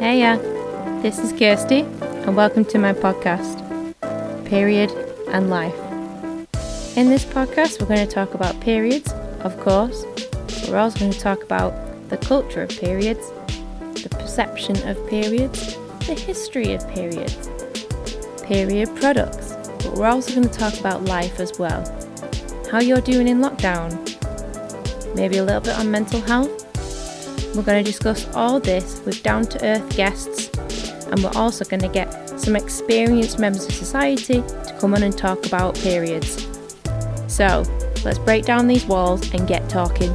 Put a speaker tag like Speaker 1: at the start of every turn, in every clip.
Speaker 1: Hey, yeah, this is Kirsty, and welcome to my podcast, Period and Life. In this podcast, we're going to talk about periods, of course, we're also going to talk about the culture of periods, the perception of periods, the history of periods, period products, but we're also going to talk about life as well. How you're doing in lockdown, maybe a little bit on mental health. We're going to discuss all this with down to earth guests, and we're also going to get some experienced members of society to come on and talk about periods. So, let's break down these walls and get talking.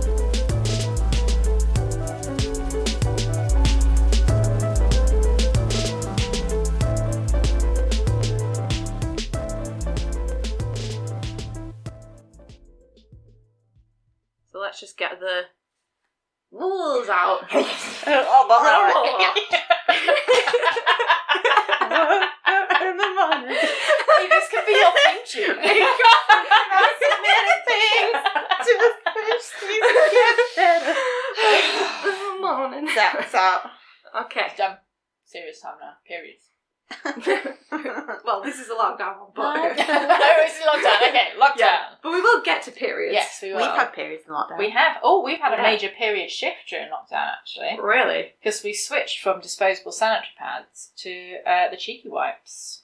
Speaker 2: Lockdown one, but
Speaker 3: no, it's lockdown. Okay, lockdown.
Speaker 2: yeah, but we will get to periods.
Speaker 3: Yes, we will.
Speaker 4: We've had periods in lockdown.
Speaker 3: we have. Oh, we've had a major period shift during lockdown actually,
Speaker 2: Really?
Speaker 3: because we switched from disposable sanitary pads to uh, the cheeky wipes,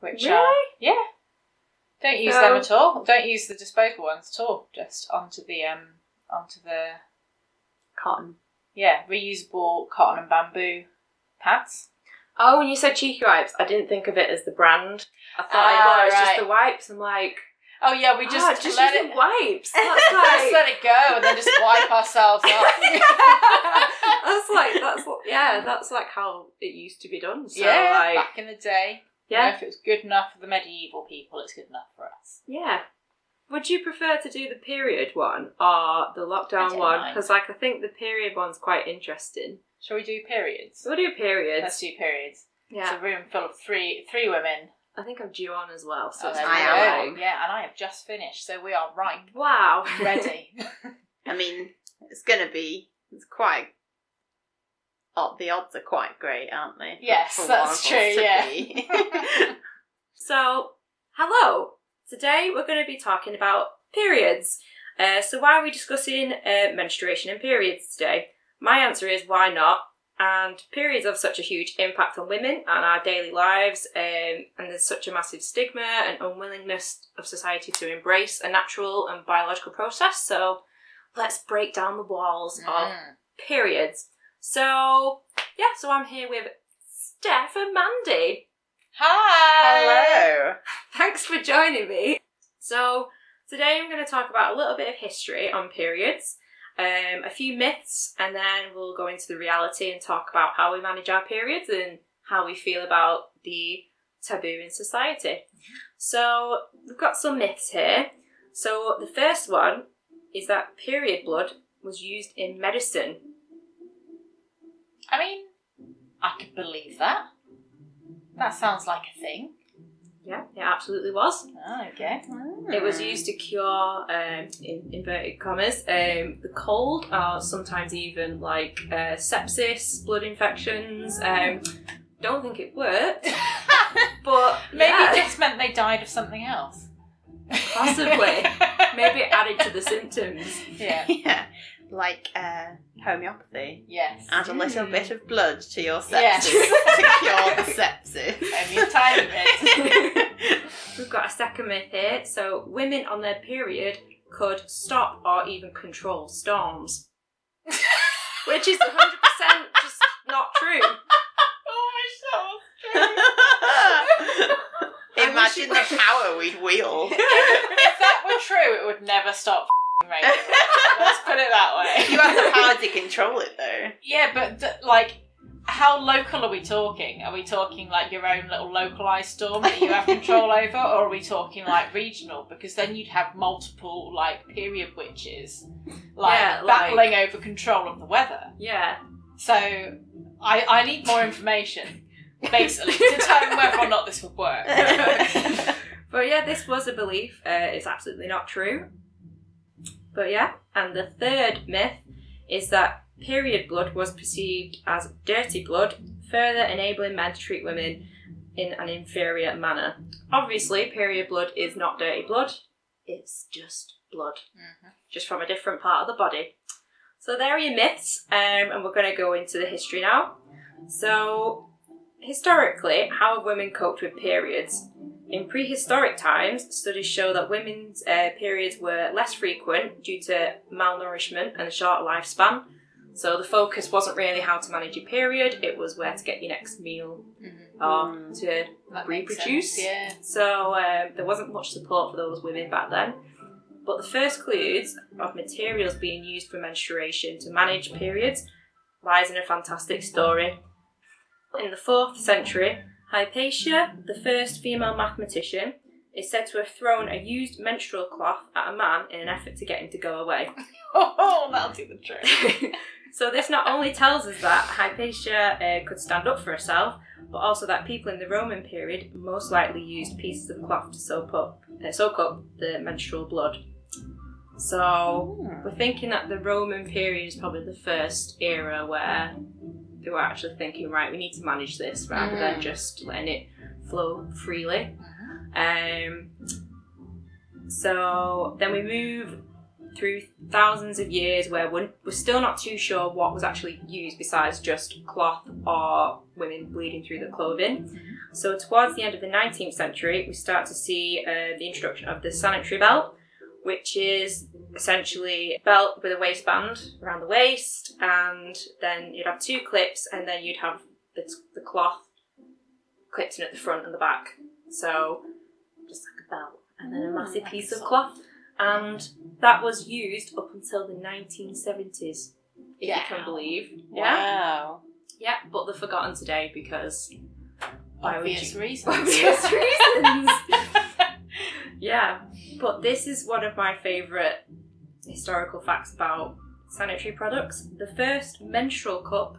Speaker 3: which are
Speaker 2: Really?
Speaker 3: yeah. Don't use
Speaker 2: No.
Speaker 3: them at all. Don't use the disposable ones at all. Just onto the um onto the
Speaker 4: Cotton.
Speaker 3: yeah reusable cotton and bamboo pads.
Speaker 2: Oh, when you said cheeky wipes, I didn't think of it as the brand. I thought
Speaker 3: Ah,
Speaker 2: it was
Speaker 3: right.
Speaker 2: just the wipes. I'm like,
Speaker 3: Oh yeah, we just
Speaker 2: ah, just
Speaker 3: let
Speaker 2: using
Speaker 3: it
Speaker 2: wipes. That's
Speaker 3: just let it go and then just wipe ourselves off.
Speaker 2: that's like that's what, yeah, that's like how it used to be done. So
Speaker 3: yeah,
Speaker 2: like,
Speaker 3: back in the day. You know,
Speaker 2: yeah,
Speaker 3: if it was good enough for the medieval people, it's good enough for us.
Speaker 2: yeah. Would you prefer to do the period one or the lockdown one? Because like I think the period one's quite interesting.
Speaker 3: Shall we do periods?
Speaker 2: So we'll do periods.
Speaker 3: Let's do periods.
Speaker 2: yeah,
Speaker 3: It's a room full of three three women.
Speaker 2: I think I'm due on as well. So
Speaker 3: Oh,
Speaker 2: it's
Speaker 3: there
Speaker 4: I
Speaker 3: we
Speaker 2: kind
Speaker 4: am.
Speaker 3: go.
Speaker 2: like,
Speaker 3: Yeah, and I have just finished, so we are ripe,
Speaker 2: wow,
Speaker 3: ready.
Speaker 4: I mean, it's going to be. It's quite. Oh, the odds are quite great, aren't they?
Speaker 3: Yes,
Speaker 4: For
Speaker 3: that's
Speaker 4: one of
Speaker 3: true,
Speaker 4: to
Speaker 3: yeah.
Speaker 4: be.
Speaker 2: So, hello. Today we're going to be talking about periods. Uh, so, why are we discussing uh, menstruation and periods today? My answer is why not? And periods have such a huge impact on women and our daily lives, um, and there's such a massive stigma and unwillingness of society to embrace a natural and biological process. So, let's break down the walls of
Speaker 3: Mm.
Speaker 2: periods. So, yeah, so I'm here with Steph and Mandy.
Speaker 3: Hi.
Speaker 4: Hello.
Speaker 2: Thanks for joining me. So, today I'm going to talk about a little bit of history on periods, um, a few myths, and then we'll go into the reality and talk about how we manage our periods and how we feel about the taboo in society. So, we've got some myths here. So, the first one is that period blood was used in medicine.
Speaker 3: I mean, I could believe that. That sounds like a thing.
Speaker 2: Yeah, it absolutely was.
Speaker 3: Oh, okay.
Speaker 2: It was used to cure, um, in inverted commas, um, the cold, or sometimes even like uh, sepsis, blood infections. Um, don't think it worked, but
Speaker 3: Maybe
Speaker 2: yeah,
Speaker 3: it just meant they died of something else.
Speaker 2: Possibly. maybe it added to the symptoms.
Speaker 3: Yeah.
Speaker 4: yeah, like uh, homeopathy.
Speaker 3: Yes.
Speaker 4: Add a little
Speaker 2: Mm.
Speaker 4: bit of blood to your sepsis
Speaker 3: Yes.
Speaker 4: to cure the sepsis.
Speaker 3: Only a tiny bit.
Speaker 2: We've got a second myth here. So, women on their period could stop or even control storms, which is 100% just not true.
Speaker 3: oh my god.
Speaker 4: Imagine the power we'd wield.
Speaker 3: if that were true, it would never stop Let's put it that way.
Speaker 4: You have the power to control it though.
Speaker 3: Yeah, but like, how local are we talking? Are we talking like your own little localized storm that you have control over, or are we talking like regional? Because then you'd have multiple like period witches, like
Speaker 2: Yeah, like-
Speaker 3: battling over control of the weather.
Speaker 2: Yeah.
Speaker 3: So, I I need more information. Basically, to determine whether or not this would work.
Speaker 2: But yeah, this was a belief. Uh, it's absolutely not true. But yeah, and the third myth is that period blood was perceived as dirty blood, further enabling men to treat women in an inferior manner. Obviously, period blood is not dirty blood, it's just blood,
Speaker 3: Mhm.
Speaker 2: just from a different part of the body. So, there are your myths, um, and we're going to go into the history now. So, historically, how have women coped with periods? In prehistoric times, studies show that women's uh, periods were less frequent due to malnourishment and a shorter lifespan. So the focus wasn't really how to manage your period, it was where to get your next meal
Speaker 3: Mhm.
Speaker 2: or to
Speaker 3: That
Speaker 2: reproduce.
Speaker 3: Yeah.
Speaker 2: So um, there wasn't much support for those women back then. But the first clues of materials being used for menstruation to manage periods lies in a fantastic story. In the 4th century, Hypatia, the first female mathematician, is said to have thrown a used menstrual cloth at a man in an effort to get him to go away.
Speaker 3: Oh, that'll do the trick.
Speaker 2: so this not only tells us that Hypatia uh, could stand up for herself, but also that people in the Roman period most likely used pieces of cloth to soak up, uh, soak up the menstrual blood. So we're thinking that the Roman period is probably the first era where they were actually thinking, right, we need to manage this rather than
Speaker 3: Mm.
Speaker 2: just letting it flow freely. Um, so then we move through thousands of years where we're, we're still not too sure what was actually used besides just cloth or women bleeding through the clothing. So towards the end of the 19th century, we start to see uh, the introduction of the sanitary belt, which is essentially a belt with a waistband around the waist, and then you'd have two clips, and then you'd have the, the cloth clipped in at the front and the back. So just like a belt, and then a
Speaker 3: Mm,
Speaker 2: massive piece of cloth, and that was used up until the 1970s, if
Speaker 3: Yeah.
Speaker 2: you can believe. Yeah,
Speaker 4: Wow.
Speaker 2: yeah, but they're forgotten today because
Speaker 3: Obvious
Speaker 2: you-
Speaker 3: reasons.
Speaker 2: obvious reasons. Yeah, but this is one of my favourite historical facts about sanitary products. The first menstrual cup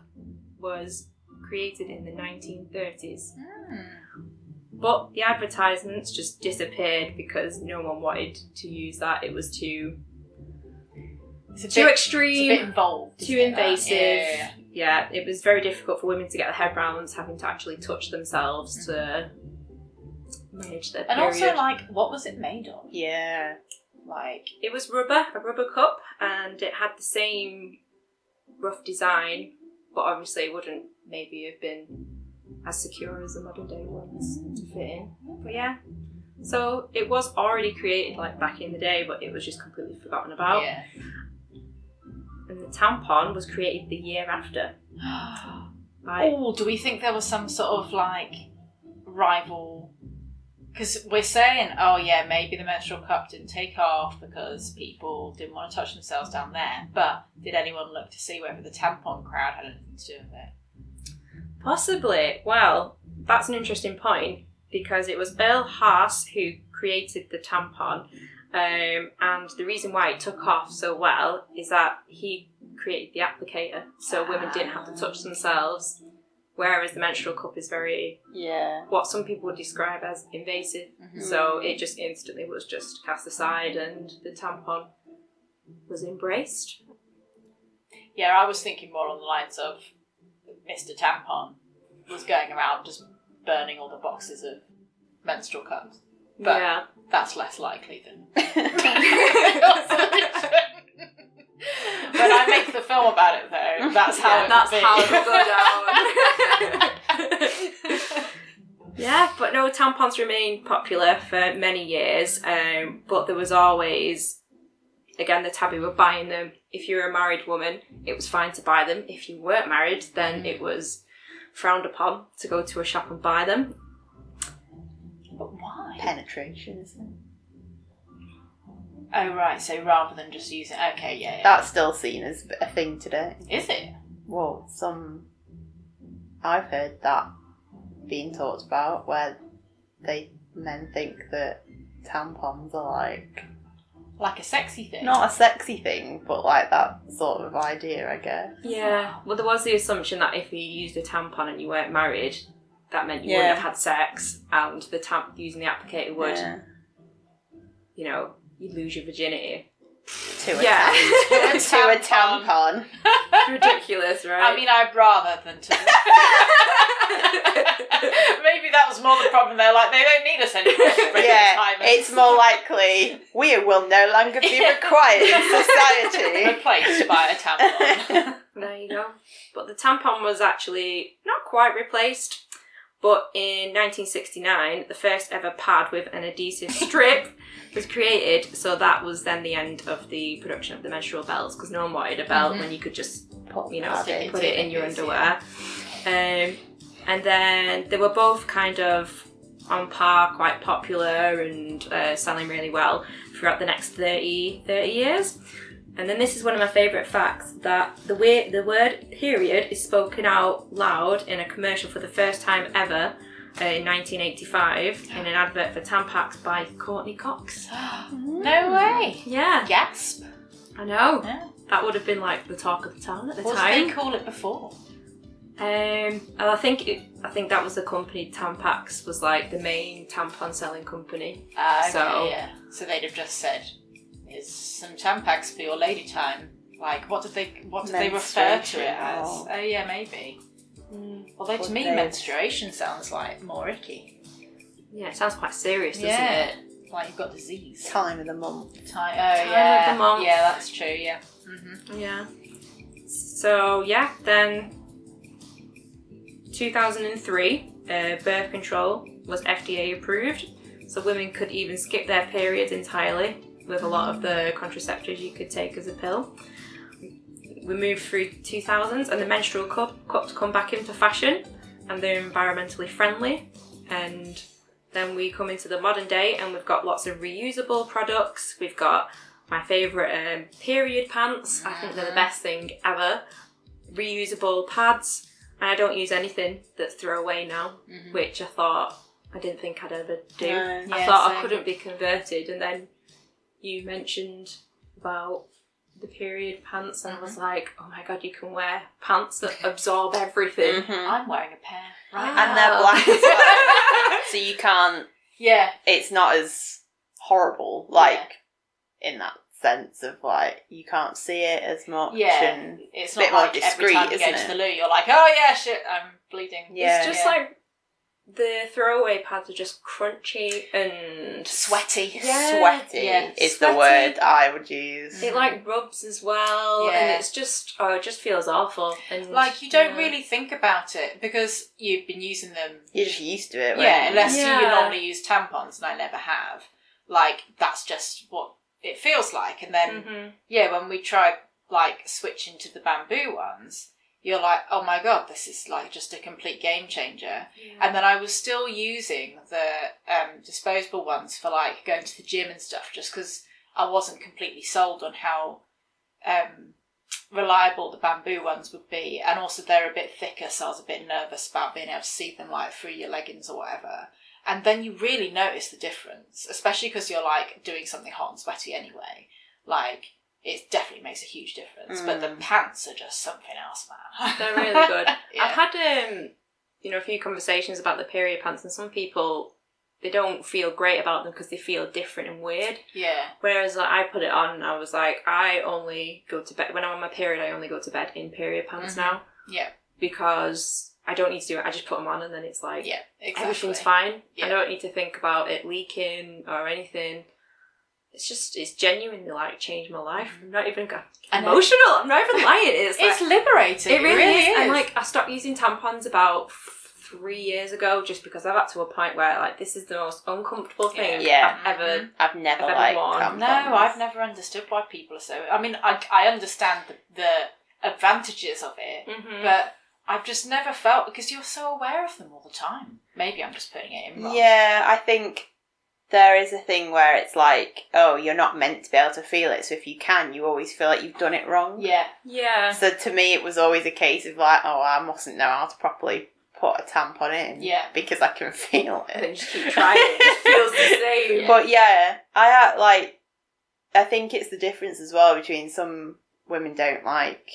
Speaker 2: was created in the 1930s,
Speaker 3: Mm.
Speaker 2: but the advertisements just disappeared because no one wanted to use that. It was too
Speaker 3: It's a
Speaker 2: too
Speaker 3: bit,
Speaker 2: extreme.
Speaker 3: it's a bit involved.
Speaker 2: too
Speaker 3: isn't it, that?
Speaker 2: invasive.
Speaker 3: Yeah, yeah,
Speaker 2: Yeah, it was very difficult for women to get their head round having to actually touch themselves to manage their
Speaker 3: yeah. And
Speaker 2: period.
Speaker 3: also, like, what was it made of?
Speaker 4: Yeah.
Speaker 3: Like,
Speaker 2: it was rubber, a rubber cup, and it had the same rough design, but obviously it wouldn't maybe have been as secure as the modern day ones to fit in. But yeah. So it was already created like back in the day, but it was just completely forgotten about.
Speaker 3: yeah.
Speaker 2: And the tampon was created the year after.
Speaker 3: Oh, do we think there was some sort of like rival? Because we're saying, oh yeah, maybe the menstrual cup didn't take off because people didn't want to touch themselves down there. But did anyone look to see whether the tampon crowd had anything to do with it?
Speaker 2: Possibly. Well, that's an interesting point because it was Earl Haas who created the tampon, um, and the reason why it took off so well is that he created the applicator, so women didn't have to touch themselves. Whereas the menstrual cup is very
Speaker 4: Yeah.
Speaker 2: what some people would describe as invasive, mm-hmm. so it just instantly was just cast aside, and the tampon was embraced.
Speaker 3: Yeah, I was thinking more on the lines of Mr. Tampon was going around just burning all the boxes of menstrual cups. But
Speaker 2: yeah,
Speaker 3: that's less likely than when I make the film about it, though, that's how
Speaker 2: Yeah,
Speaker 3: it
Speaker 2: that's how it will go down. yeah, but no, tampons remained popular for many years, um, but there was always, again, the taboo of buying them. If you were a married woman, it was fine to buy them. If you weren't married, then it was frowned upon to go to a shop and buy them.
Speaker 3: but why?
Speaker 4: Penetration, isn't it?
Speaker 3: Oh right, so rather than just using, okay, yeah, yeah.
Speaker 4: That's still seen as a thing today.
Speaker 3: is it?
Speaker 4: Well, some. I've heard that being talked about where they men think that tampons are like
Speaker 3: Like a sexy thing?
Speaker 4: not a sexy thing, but like that sort of idea, I guess.
Speaker 2: Yeah, well, there was the assumption that if you used a tampon and you weren't married, that meant you
Speaker 4: Yeah.
Speaker 2: wouldn't have had sex, and the tamp using the applicator would,
Speaker 4: Yeah.
Speaker 2: you know, you'd lose your virginity.
Speaker 4: To a
Speaker 2: Yeah.
Speaker 4: tam- to a
Speaker 3: tampon.
Speaker 4: tampon.
Speaker 2: Ridiculous, right?
Speaker 3: I mean, I'd rather than to. Maybe that was more the problem. They're like, they don't need us anymore.
Speaker 4: Yeah,
Speaker 3: this time in.
Speaker 4: it's more likely we will no longer be required in society.
Speaker 3: replaced by a tampon.
Speaker 2: There you go. But the tampon was actually not quite replaced. But in 1969, the first ever pad with an adhesive strip was created. So that was then the end of the production of the menstrual belts because no one wanted a belt
Speaker 3: Mhm.
Speaker 2: when you could just
Speaker 4: Put
Speaker 2: you know
Speaker 4: pad
Speaker 3: it
Speaker 2: put it in your underwear. Um, and then they were both kind of on par, quite popular and uh, selling really well throughout the next 30, 30 years. And then this is one of my favourite facts that the way, the word period is spoken out loud in a commercial for the first time ever uh, in 1985 in an advert for Tampax by Courteney Cox.
Speaker 3: no way.
Speaker 2: Yeah,
Speaker 3: Gasp.
Speaker 2: I know.
Speaker 3: Yeah.
Speaker 2: That would have been like the talk of the town at the time.
Speaker 3: What did they call it before?
Speaker 2: Um, and I think it, I think that was the company Tampax was like the main tampon selling company.
Speaker 3: Uh, okay,
Speaker 2: So-
Speaker 3: yeah. So they'd have just said, "Here's some Tampax for your lady time." Like, what did they? What did they refer to it as?
Speaker 4: Menstruation.
Speaker 3: Oh yeah, maybe. Although to me,
Speaker 4: they-
Speaker 3: menstruation sounds like more icky.
Speaker 2: Yeah, it sounds quite serious, doesn't
Speaker 3: Yeah.
Speaker 2: it?
Speaker 3: Like you've got disease.
Speaker 4: Time of the month.
Speaker 3: Time. Oh
Speaker 2: of
Speaker 3: yeah.
Speaker 2: the month.
Speaker 3: Yeah, that's true. Yeah. hmm
Speaker 2: Yeah. So yeah, then 2003, uh, birth control was FDA approved, so women could even skip their periods entirely with a lot of the contraceptives you could take as a pill. We moved through 2000s, and the menstrual cup cups come back into fashion, and they're environmentally friendly. And then we come into the modern day, and we've got lots of reusable products. We've got my favourite um, period pants. I think they're the best thing ever. Reusable pads, and I don't use anything that's throwaway now,
Speaker 3: Mhm.
Speaker 2: which I thought I didn't think I'd ever do.
Speaker 4: No.
Speaker 2: I
Speaker 3: Yeah,
Speaker 2: thought I couldn't be converted, and then you mentioned about the period pants, and I was like, oh my god, you can wear pants that absorb everything.
Speaker 4: Mhm.
Speaker 3: I'm wearing a pair. Right.
Speaker 2: Ah.
Speaker 4: And they're black as well. so you can't.
Speaker 3: Yeah.
Speaker 4: It's not as horrible, like in that sense of like you can't see it as much.
Speaker 3: Yeah.
Speaker 4: And
Speaker 3: It's
Speaker 4: Bit
Speaker 3: not
Speaker 4: more
Speaker 3: like every
Speaker 4: discreet,
Speaker 3: time you go
Speaker 4: isn't
Speaker 3: to
Speaker 4: it?
Speaker 3: the loo, you're like, oh yeah, shit, I'm bleeding.
Speaker 4: Yeah.
Speaker 2: It's just like the throwaway pads are just crunchy and
Speaker 3: sweaty.
Speaker 2: Yeah.
Speaker 4: sweaty
Speaker 3: Yeah.
Speaker 4: is the word I would use.
Speaker 2: it like rubs as well, and it's just oh, it just feels awful. And
Speaker 3: Like you don't
Speaker 2: yeah.
Speaker 3: really think about it because you've been using them.
Speaker 4: You're just used to it.
Speaker 3: Yeah,
Speaker 4: you?
Speaker 3: unless
Speaker 2: Yeah.
Speaker 3: you normally use tampons, and I never have. Like that's just what it feels like. And then
Speaker 2: Mhm.
Speaker 3: yeah, when we tried like switching to the bamboo ones, you're like, oh my god, this is like just a complete game changer. And then I was still using the um, disposable ones for like going to the gym and stuff, just because I wasn't completely sold on how um, reliable the bamboo ones would be, and also they're a bit thicker, so I was a bit nervous about being able to see them like through your leggings or whatever. And then you really notice the difference, especially because you're like doing something hot and sweaty anyway. Like it definitely makes a huge difference. But the
Speaker 4: Mm.
Speaker 3: pants are just something else, man.
Speaker 2: They're really good.
Speaker 3: Yeah.
Speaker 2: I've had um, you know, a few conversations about the period pants, and some people they don't feel great about them because they feel different and weird.
Speaker 3: yeah.
Speaker 2: Whereas like, I put it on, and I was like, I only go to bed when I'm on my period. I only go to bed in period pants
Speaker 3: Mhm.
Speaker 2: now
Speaker 3: Yeah.
Speaker 2: because I don't need to do it. I just put them on, and then it's like
Speaker 3: Yeah. Exactly.
Speaker 2: everything's fine.
Speaker 3: Yeah.
Speaker 2: I don't need to think about it leaking or anything. It's just it's genuinely like changed my life. I'm not even go-
Speaker 3: I know.
Speaker 2: emotional. I'm not even lying. It's like,
Speaker 3: It's liberating.
Speaker 2: it really, is.
Speaker 3: is.
Speaker 2: And like I stopped using tampons about three years ago just because I've got to a point where like this is the most uncomfortable thing
Speaker 4: Yeah.
Speaker 2: I've ever.
Speaker 3: Mhm.
Speaker 4: I've never
Speaker 2: I've ever worn.
Speaker 3: No, I've never understood why people are so. I mean, I, I understand the, the advantages of it,
Speaker 2: Mhm.
Speaker 3: but I've just never felt because you're so aware of them all the time. Maybe I'm just putting it in wrong.
Speaker 4: Yeah, I think there is a thing where it's like, oh, you're not meant to be able to feel it, so if you can, you always feel like you've done it wrong.
Speaker 3: Yeah.
Speaker 2: yeah.
Speaker 4: So to me, it was always a case of like, oh, I mustn't know how to properly put a tampon in.
Speaker 3: Yeah.
Speaker 4: Because I can feel it.
Speaker 2: And just keep trying. it feels the same.
Speaker 3: Yeah.
Speaker 4: But yeah, I had like, I think it's the difference as well between some women don't like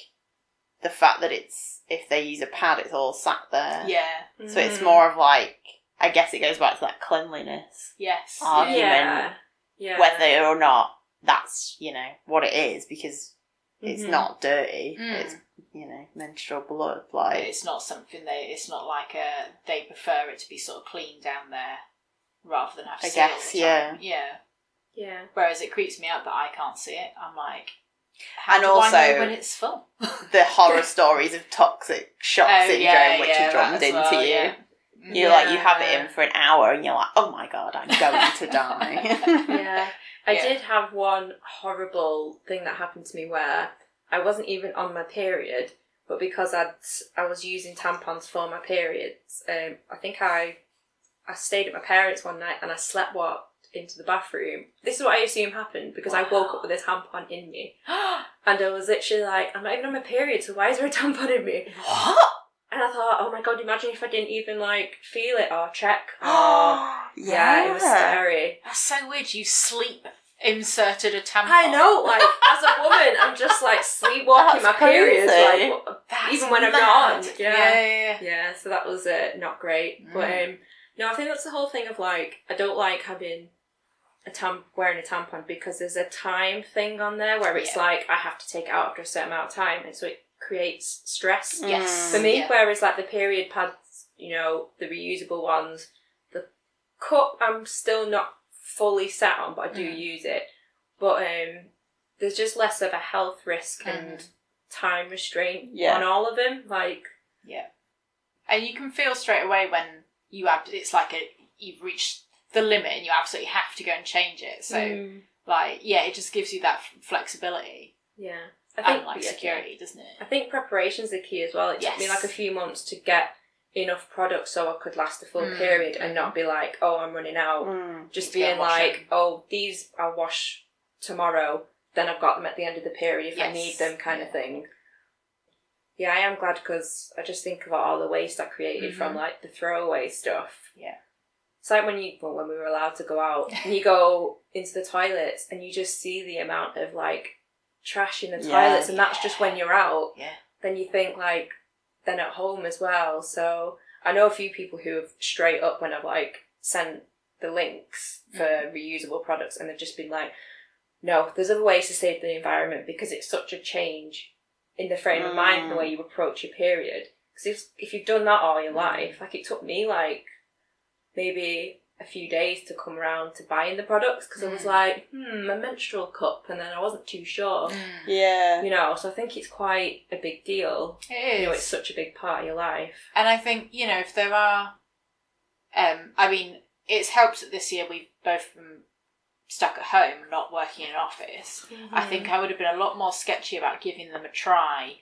Speaker 4: the fact that it's if they use a pad, it's all sat there.
Speaker 3: Yeah.
Speaker 4: So it's
Speaker 2: Mhm.
Speaker 4: more of like, I guess it goes back to that cleanliness
Speaker 3: Yes.
Speaker 4: argument,
Speaker 2: Yeah. Yeah.
Speaker 4: whether or not that's you know what it is because it's
Speaker 2: Mhm.
Speaker 4: not dirty.
Speaker 3: Mm.
Speaker 4: It's you know menstrual blood.
Speaker 3: But
Speaker 4: Like
Speaker 3: it's not something they. It's not like a. They prefer it to be sort of clean down there, rather than have to
Speaker 4: I
Speaker 3: see all
Speaker 4: guess,
Speaker 3: the
Speaker 4: yeah.
Speaker 3: time. Yeah.
Speaker 2: Yeah.
Speaker 3: Whereas it creeps me out that I can't see it. I'm like, how
Speaker 4: And
Speaker 3: do I
Speaker 4: also-
Speaker 3: know when it's full?
Speaker 4: the horror stories of toxic shock
Speaker 3: Oh,
Speaker 4: syndrome,
Speaker 3: yeah,
Speaker 4: which
Speaker 3: yeah,
Speaker 4: are drummed into
Speaker 3: well,
Speaker 4: you.
Speaker 3: yeah.
Speaker 4: You're like you have it in for an hour, and you're like, oh my god, I'm going to die.
Speaker 2: yeah. I
Speaker 3: Yeah.
Speaker 2: did have one horrible thing that happened to me where I wasn't even on my period, but because I'd I was using tampons for my periods, um, I think I I stayed at my parents one night and I slept walked into the bathroom. This is what I assume happened because I woke up with a tampon in me, and I was literally like, I'm not even on my period, so why is there a tampon in me?
Speaker 4: what?
Speaker 2: And I thought, oh my god, imagine if I didn't even like feel it or check. Or... yeah, it was scary.
Speaker 3: That's so weird. You sleep inserted a tampon.
Speaker 2: I know, like as a woman, I'm just like sleepwalking
Speaker 4: That's
Speaker 2: my periods,
Speaker 4: crazy.
Speaker 2: like what-
Speaker 3: That's
Speaker 2: even when I'm
Speaker 3: mad.
Speaker 2: not.
Speaker 3: Yeah,
Speaker 2: Yeah.
Speaker 3: yeah, yeah.
Speaker 2: yeah. So that was uh, not great, but
Speaker 3: Mm.
Speaker 2: um, no, I think that's the whole thing of like I don't like having a tam wearing a tampon because there's a time thing on there where it's
Speaker 3: Yeah.
Speaker 2: like I have to take it out after a certain amount of time, and so it creates stress
Speaker 3: Yes.
Speaker 2: for me.
Speaker 3: Yeah.
Speaker 2: Whereas like the period pads, you know, the reusable ones, the cup I'm still not fully set on, but I do
Speaker 3: Mm.
Speaker 2: use it. But um, there's just less of a health risk and time restraint
Speaker 4: Yeah.
Speaker 2: on all of them. Like yeah,
Speaker 3: And you can feel straight away when you have. It's like a you've reached the limit and you absolutely have to go and change it. So
Speaker 2: mm,
Speaker 3: like yeah, it just gives you that f- flexibility
Speaker 2: yeah, I think
Speaker 3: and like
Speaker 2: yeah,
Speaker 3: security, doesn't it?
Speaker 2: I think preparation's the key as well. It took me like a few months to get enough product so I could last a full
Speaker 3: Mm,
Speaker 2: period and not be like, oh, I'm running out.
Speaker 4: Mm.
Speaker 2: Just
Speaker 3: Need to go
Speaker 2: being like,
Speaker 3: them.
Speaker 2: oh, these I'll wash tomorrow. Then I've got them at the end of the period if I need them, kind of thing. Yeah, I am glad because I just think about all the waste I created from
Speaker 3: Mhm.
Speaker 2: like the throwaway stuff.
Speaker 3: Yeah.
Speaker 2: It's like when you well, when we were allowed to go out and you go into the toilets and you just see the amount of like trash in the
Speaker 4: Yeah.
Speaker 2: toilets and that's just when you're out.
Speaker 3: Yeah.
Speaker 2: Then you think like then at home as well. So I know a few people who have straight up when I've like sent the links for mm-hmm. reusable products and they've just been like, no, there's other ways to save the environment because it's such a change in the frame of mind and the way mm. you approach your period. Because if, if you've done that all your mm. life, like it took me like maybe a few days to come around to buying the products because I was
Speaker 3: Mm.
Speaker 2: like, hmm, a menstrual cup, and then I wasn't too sure.
Speaker 4: Yeah.
Speaker 2: You know, so I think it's quite a big deal.
Speaker 3: It is.
Speaker 2: You know, it's such a big part of your life.
Speaker 3: And I think, you know, if there are, um, I mean, it's helped that this year we've both been stuck at home, not working in an office. I think I would have been a lot more sketchy about giving them a try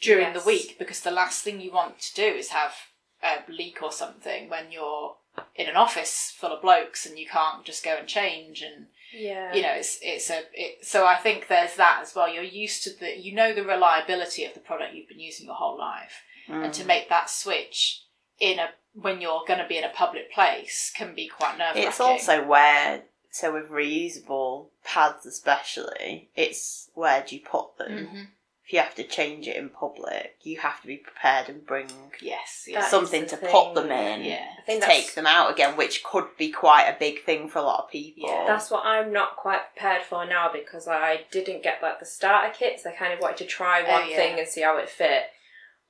Speaker 3: during
Speaker 2: Yes.
Speaker 3: the week because the last thing you want to do is have a leak or something when you're in an office full of blokes and you can't just go and change and
Speaker 2: Yeah.
Speaker 3: you know it's it's a it, so I think there's that as well. You're used to the you know the reliability of the product you've been using your whole life and
Speaker 4: Mm.
Speaker 3: to make that switch in a when you're going to be in a public place can be quite nerve wracking.
Speaker 4: It's also where, so with reusable pads especially, it's where do you put them?
Speaker 3: hmm
Speaker 4: If you have to change it in public, you have to be prepared and bring
Speaker 3: yes,
Speaker 4: something to
Speaker 2: thing.
Speaker 4: put them in
Speaker 3: yeah.
Speaker 2: I think
Speaker 4: to take them out again, which could be quite a big thing for a lot of people.
Speaker 3: Yeah.
Speaker 2: That's what I'm not quite prepared for now because I didn't get like the starter kits. I kind of wanted to try
Speaker 3: Oh,
Speaker 2: one
Speaker 3: yeah.
Speaker 2: thing and see how it fit.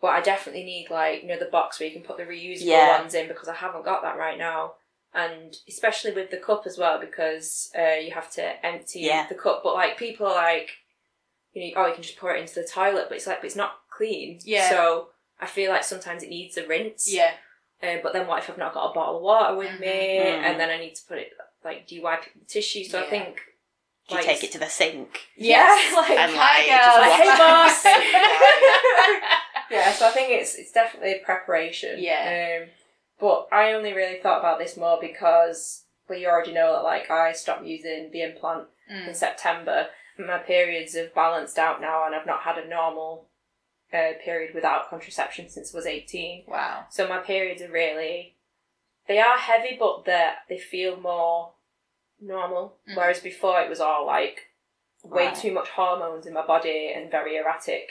Speaker 2: But I definitely need like you know the box where you can put the reusable ones in because I haven't got that right now. And especially with the cup as well because uh, you have to empty
Speaker 4: Yeah.
Speaker 2: the cup. But like people are like, you know, oh you can just pour it into the toilet, but it's like but it's not clean.
Speaker 3: Yeah.
Speaker 2: So I feel like sometimes it needs a rinse.
Speaker 3: Yeah,
Speaker 2: Uh, but then what if I've not got a bottle of water with me,
Speaker 4: Mhm.
Speaker 2: and then I need to put it like do you wipe it with tissue? So I
Speaker 3: Yeah.
Speaker 2: think
Speaker 4: You
Speaker 2: like,
Speaker 4: take it to the sink.
Speaker 2: yeah, like,
Speaker 4: and
Speaker 3: hi,
Speaker 4: like
Speaker 3: girl.
Speaker 2: Like, hey,
Speaker 4: wash
Speaker 2: boss. yeah. So I think it's it's definitely a preparation.
Speaker 3: Yeah.
Speaker 2: Um, but I only really thought about this more because well, you already know that like I stopped using the implant in
Speaker 3: Mm.
Speaker 2: September. My periods have balanced out now, and I've not had a normal uh, period without contraception since I was eighteen.
Speaker 3: wow.
Speaker 2: So my periods are really, they are heavy, but they they feel more normal.
Speaker 3: Mhm.
Speaker 2: Whereas before it was all like way
Speaker 3: Right.
Speaker 2: too much hormones in my body and very erratic.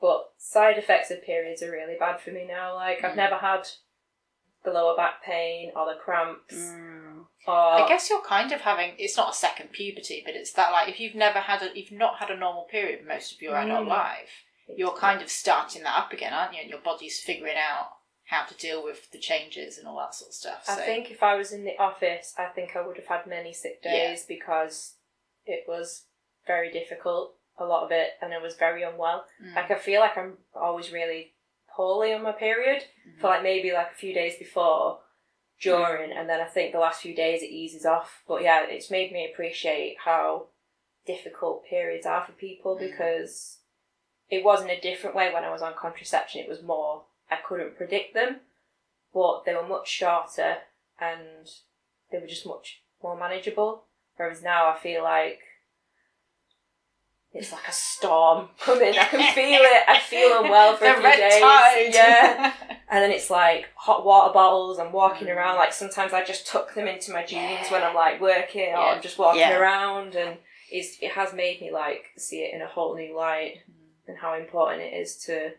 Speaker 2: But side effects of periods are really bad for me now. Like I've
Speaker 3: Mhm.
Speaker 2: never had the lower back pain or the cramps
Speaker 4: Mm.
Speaker 2: Or
Speaker 3: I guess you're kind of having it's not a second puberty, but it's that like if you've never had a you've not had a normal period most of your adult
Speaker 2: Mm.
Speaker 3: life, you're kind of starting that up again, aren't you? And your body's figuring out how to deal with the changes and all that sort of stuff.
Speaker 2: I think if I was in the office, I think I would have had many sick days because it was very difficult, a lot of it, and I was very unwell.
Speaker 3: Mm.
Speaker 2: Like I feel like I'm always really poorly on my period
Speaker 3: Mm-hmm.
Speaker 2: for like maybe like a few days before, during, and then I think the last few days it eases off. But yeah, it's made me appreciate how difficult periods are for people
Speaker 3: Mm.
Speaker 2: because it wasn't a different way when I was on contraception. It was more I couldn't predict them, but they were much shorter and they were just much more manageable. Whereas now I feel like it's like a storm coming. I can feel it. I feel unwell for
Speaker 3: the
Speaker 2: a few days.
Speaker 3: tide.
Speaker 2: Yeah. And then it's like hot water bottles. I'm walking
Speaker 3: Mm.
Speaker 2: around. Like sometimes I just tuck them into my jeans when I'm like working or I'm just walking
Speaker 4: Yeah.
Speaker 2: around. And it's, it has made me like see it in a whole new light and how important it is to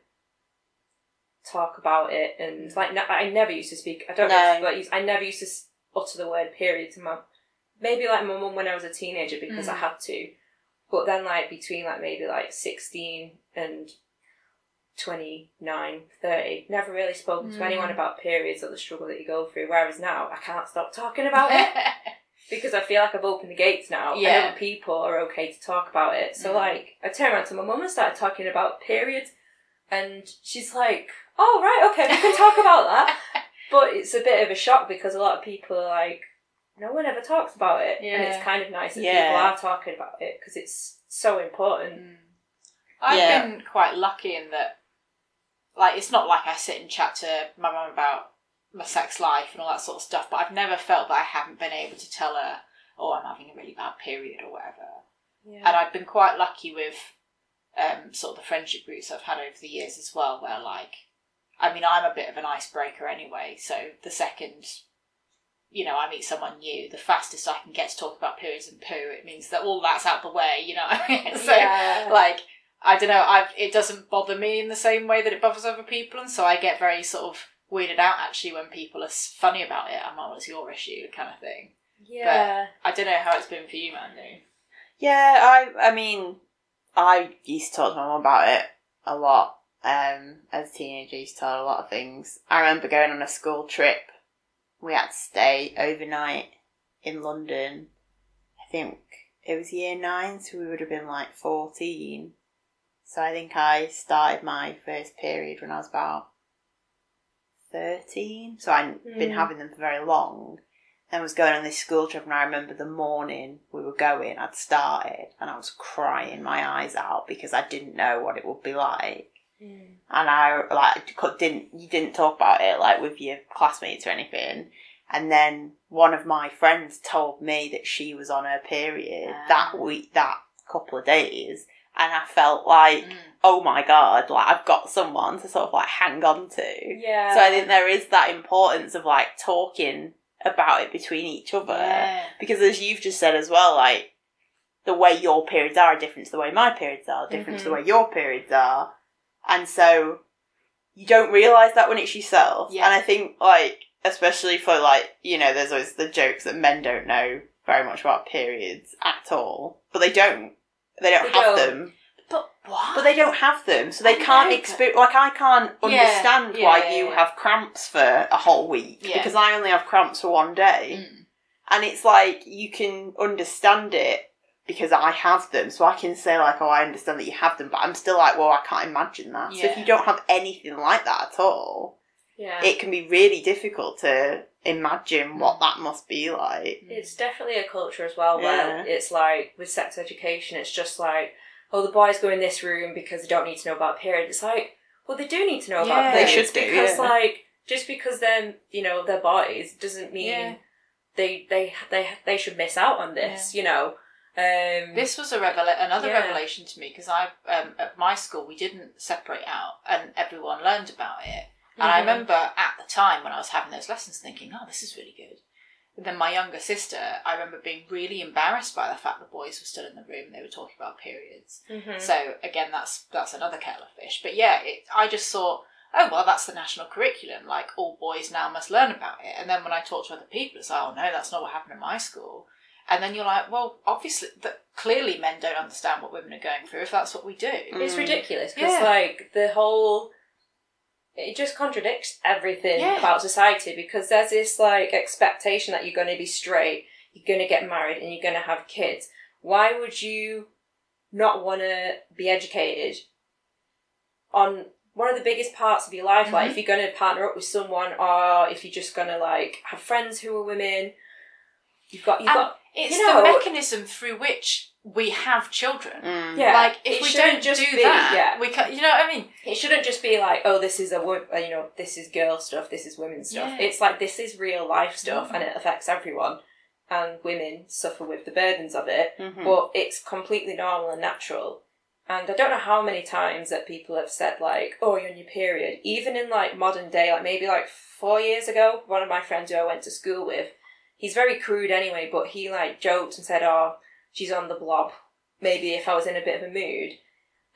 Speaker 2: talk about it. And like ne- I never used to speak. I don't know. If,
Speaker 4: No.
Speaker 2: like I never used to utter the word period to my maybe like my mum when I was a teenager because I
Speaker 3: Mm.
Speaker 2: had to. But then like between like maybe like sixteen and 29, 30, never really spoken to
Speaker 3: Mm.
Speaker 2: anyone about periods or the struggle that you go through. Whereas now I can't stop talking about it because I feel like I've opened the gates now
Speaker 3: Yeah.
Speaker 2: and other people are okay to talk about it. So
Speaker 3: Mm.
Speaker 2: like I turned around to my mum and started talking about periods and she's like, Oh right, okay, we can talk about that. But it's a bit of a shock because a lot of people are like, no one ever talks about it. And it's kind of nice that
Speaker 4: Yeah.
Speaker 2: people are talking about it because it's so important.
Speaker 3: Mm. I've
Speaker 4: Yeah.
Speaker 3: been quite lucky in that, like, it's not like I sit and chat to my mum about my sex life and all that sort of stuff, but I've never felt that I haven't been able to tell her, oh, I'm having a really bad period or whatever.
Speaker 2: Yeah.
Speaker 3: And I've been quite lucky with um, sort of the friendship groups I've had over the years as well, where, like, I mean, I'm a bit of an icebreaker anyway, so the second. You know, I meet someone new. The fastest I can get to talk about periods and poo, it means that all that's out the way. You know, so
Speaker 2: yeah.
Speaker 3: like I don't know, I've it doesn't bother me in the same way that it bothers other people, and so I get very sort of weirded out actually when people are funny about it. I'm like, well, it's your issue, kind of thing.
Speaker 2: yeah.
Speaker 3: I don't know how it's been for you, Mandy.
Speaker 4: Yeah, I I mean, I used to talk to my mum about it a lot. Um, as a teenager, I used to tell her a lot of things. I remember going on a school trip. We had to stay overnight in London. I think it was year nine, so we would have been like fourteen. So I think I started my first period when I was about thirteen. So I'd been
Speaker 2: Mm.
Speaker 4: having them for very long. and was going on this school trip and I remember the morning we were going, I'd started and I was crying my eyes out because I didn't know what it would be like.
Speaker 2: Mm.
Speaker 4: And I like didn't you didn't talk about it like with your classmates or anything. And then one of my friends told me that she was on her period
Speaker 3: Ah.
Speaker 4: that week that couple of days and I felt like
Speaker 3: Mm.
Speaker 4: oh my god, like I've got someone to sort of like hang on to.
Speaker 2: Yeah.
Speaker 4: So I think there is that importance of like talking about it between each other.
Speaker 3: Yeah.
Speaker 4: Because as you've just said as well, like the way your periods are different to the way my periods are, different to the
Speaker 2: Mhm.
Speaker 4: way your periods are. And so you don't realise that when it's yourself.
Speaker 3: Yeah.
Speaker 4: And I think like especially for like, you know, there's always the jokes that men don't know very much about periods at all. But they don't. They don't
Speaker 2: They
Speaker 4: have
Speaker 2: don't.
Speaker 4: them.
Speaker 3: But what?
Speaker 4: But they don't have them, so they
Speaker 3: I
Speaker 4: can't
Speaker 3: know,
Speaker 4: experience. Like I can't
Speaker 3: Yeah,
Speaker 4: understand
Speaker 3: yeah,
Speaker 4: why you have cramps for a whole week because I only have cramps for one day,
Speaker 3: Mm.
Speaker 4: and it's like you can understand it because I have them, so I can say like, "Oh, I understand that you have them," but I'm still like, "Well, I can't imagine that." So if you don't have anything like that at all,
Speaker 2: yeah.
Speaker 4: it can be really difficult to imagine what
Speaker 3: Mm.
Speaker 4: that must be like.
Speaker 2: It's definitely a culture as well where
Speaker 4: Yeah.
Speaker 2: it's like with sex education, it's just like, oh, the boys go in this room because they don't need to know about period. It's like, well, they do need to know
Speaker 3: Yeah.
Speaker 2: about
Speaker 3: They
Speaker 2: periods
Speaker 4: should do,
Speaker 2: because,
Speaker 4: yeah.
Speaker 2: like, just because they're you know they're boys doesn't mean
Speaker 3: Yeah.
Speaker 2: they they they they should miss out on this. You know, um,
Speaker 3: This was a revela- another
Speaker 2: Yeah.
Speaker 3: revelation to me because I um, at my school we didn't separate out and everyone learned about it. And I
Speaker 2: Mhm.
Speaker 3: remember at the time when I was having those lessons thinking, oh, this is really good. And then my younger sister, I remember being really embarrassed by the fact the boys were still in the room and they were talking about periods.
Speaker 2: Mhm.
Speaker 3: So again, that's that's another kettle of fish. But yeah, it, I just thought, oh well, that's the national curriculum. Like all boys now must learn about it. And then when I talk to other people, it's like, oh no, that's not what happened in my school. And then you're like, well, obviously, that clearly men don't understand what women are going through if that's what we do.
Speaker 2: It's
Speaker 4: Mm.
Speaker 2: ridiculous because,
Speaker 3: Yeah.
Speaker 2: like, the whole. It just contradicts everything
Speaker 3: Yeah.
Speaker 2: about society because there's this, like, expectation that you're going to be straight, you're going to get married, and you're going to have kids. Why would you not want to be educated on one of the biggest parts of your life? Like,
Speaker 3: Mhm.
Speaker 2: if you're going to partner up with someone or if you're just going to, like, have friends who are women. You've got, you've
Speaker 3: And
Speaker 2: got,
Speaker 3: it's
Speaker 2: you know-
Speaker 3: the mechanism through which we have children.
Speaker 4: Mm.
Speaker 2: yeah.
Speaker 3: Like if
Speaker 2: it
Speaker 3: we don't
Speaker 2: just
Speaker 3: do
Speaker 2: be-
Speaker 3: that,
Speaker 2: yeah.
Speaker 3: we can. You know what I mean?
Speaker 2: It shouldn't just be like, oh, this is a uh, you know, this is girl stuff, this is women stuff.
Speaker 3: Yeah.
Speaker 2: It's like this is real life stuff,
Speaker 3: Mhm.
Speaker 2: and it affects everyone. And women suffer with the burdens of it,
Speaker 4: Mhm.
Speaker 2: but it's completely normal and natural. And I don't know how many times that people have said like, "Oh, you're on your period." Even in like modern day, like maybe like four years ago, one of my friends who I went to school with, he's very crude anyway, but he like joked and said, "Oh, she's on the blob." Maybe if I was in a bit of a mood,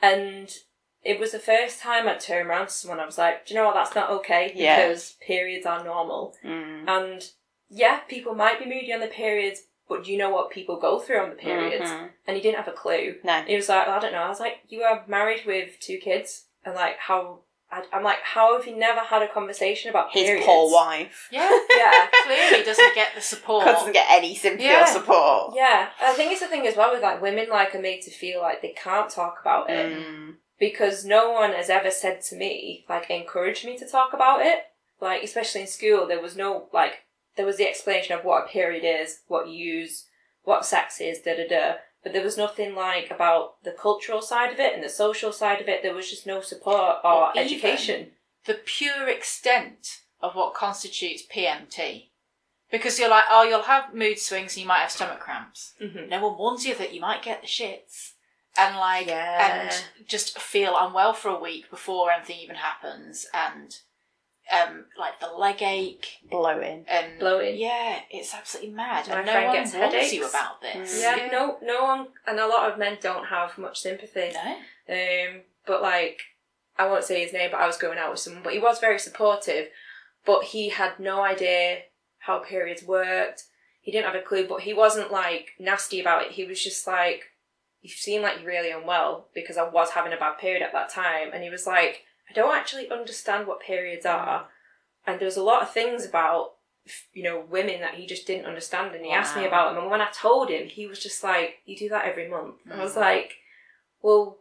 Speaker 2: and it was the first time I'd turned around to someone. I was like, "Do you know what? That's not okay
Speaker 4: Yeah.
Speaker 2: because periods are normal."
Speaker 4: Mm.
Speaker 2: And yeah, people might be moody on the periods, but do you know what people go through on the periods?
Speaker 4: Mhm.
Speaker 2: And he didn't have a clue.
Speaker 4: No.
Speaker 2: He was like, I don't know. I was like, you are married with two kids, and like how? I, I'm like, how have you never had a conversation about
Speaker 4: His
Speaker 2: periods?
Speaker 4: poor wife
Speaker 3: Yeah.
Speaker 2: Yeah,
Speaker 3: Clearly doesn't get the support.
Speaker 4: doesn't get any sympathy
Speaker 3: Yeah.
Speaker 4: or support.
Speaker 2: yeah. I think it's the thing as well with like women, like are made to feel like they can't talk about it
Speaker 4: Mm.
Speaker 2: because no one has ever said to me like encouraged me to talk about it. Like especially in school, there was no like there was the explanation of what a period is, what you use, what sex is, da da da. But there was nothing like about the cultural side of it and the social side of it. There was just no support or
Speaker 3: Or
Speaker 2: education.
Speaker 3: the pure extent of what constitutes PMT. Because you're like, oh, you'll have mood swings and you might have stomach cramps.
Speaker 2: Mm-hmm.
Speaker 3: No one warns you that you might get the shits. And like,
Speaker 2: Yeah.
Speaker 3: and just feel unwell for a week before anything even happens. And um, like the leg ache
Speaker 4: Blowing.
Speaker 3: and
Speaker 2: Bloating.
Speaker 3: Yeah, it's absolutely mad.
Speaker 2: My
Speaker 3: and no one
Speaker 2: gets
Speaker 3: warns
Speaker 2: headaches.
Speaker 3: you about this.
Speaker 2: Yeah, no, no one, and a lot of men don't have much sympathy.
Speaker 3: No.
Speaker 2: Um, but like, I won't say his name, but I was going out with someone, but he was very supportive. But he had no idea how periods worked. He didn't have a clue, but he wasn't like nasty about it. He was just like, "You seem like you're really unwell," because I was having a bad period at that time, and he was like, "I don't actually understand what periods are," and there was a lot of things about you know women that he just didn't understand, and he asked me about them, and when I told him, he was just like, "You do that every month." I was
Speaker 3: Mhm.
Speaker 2: like, "Well."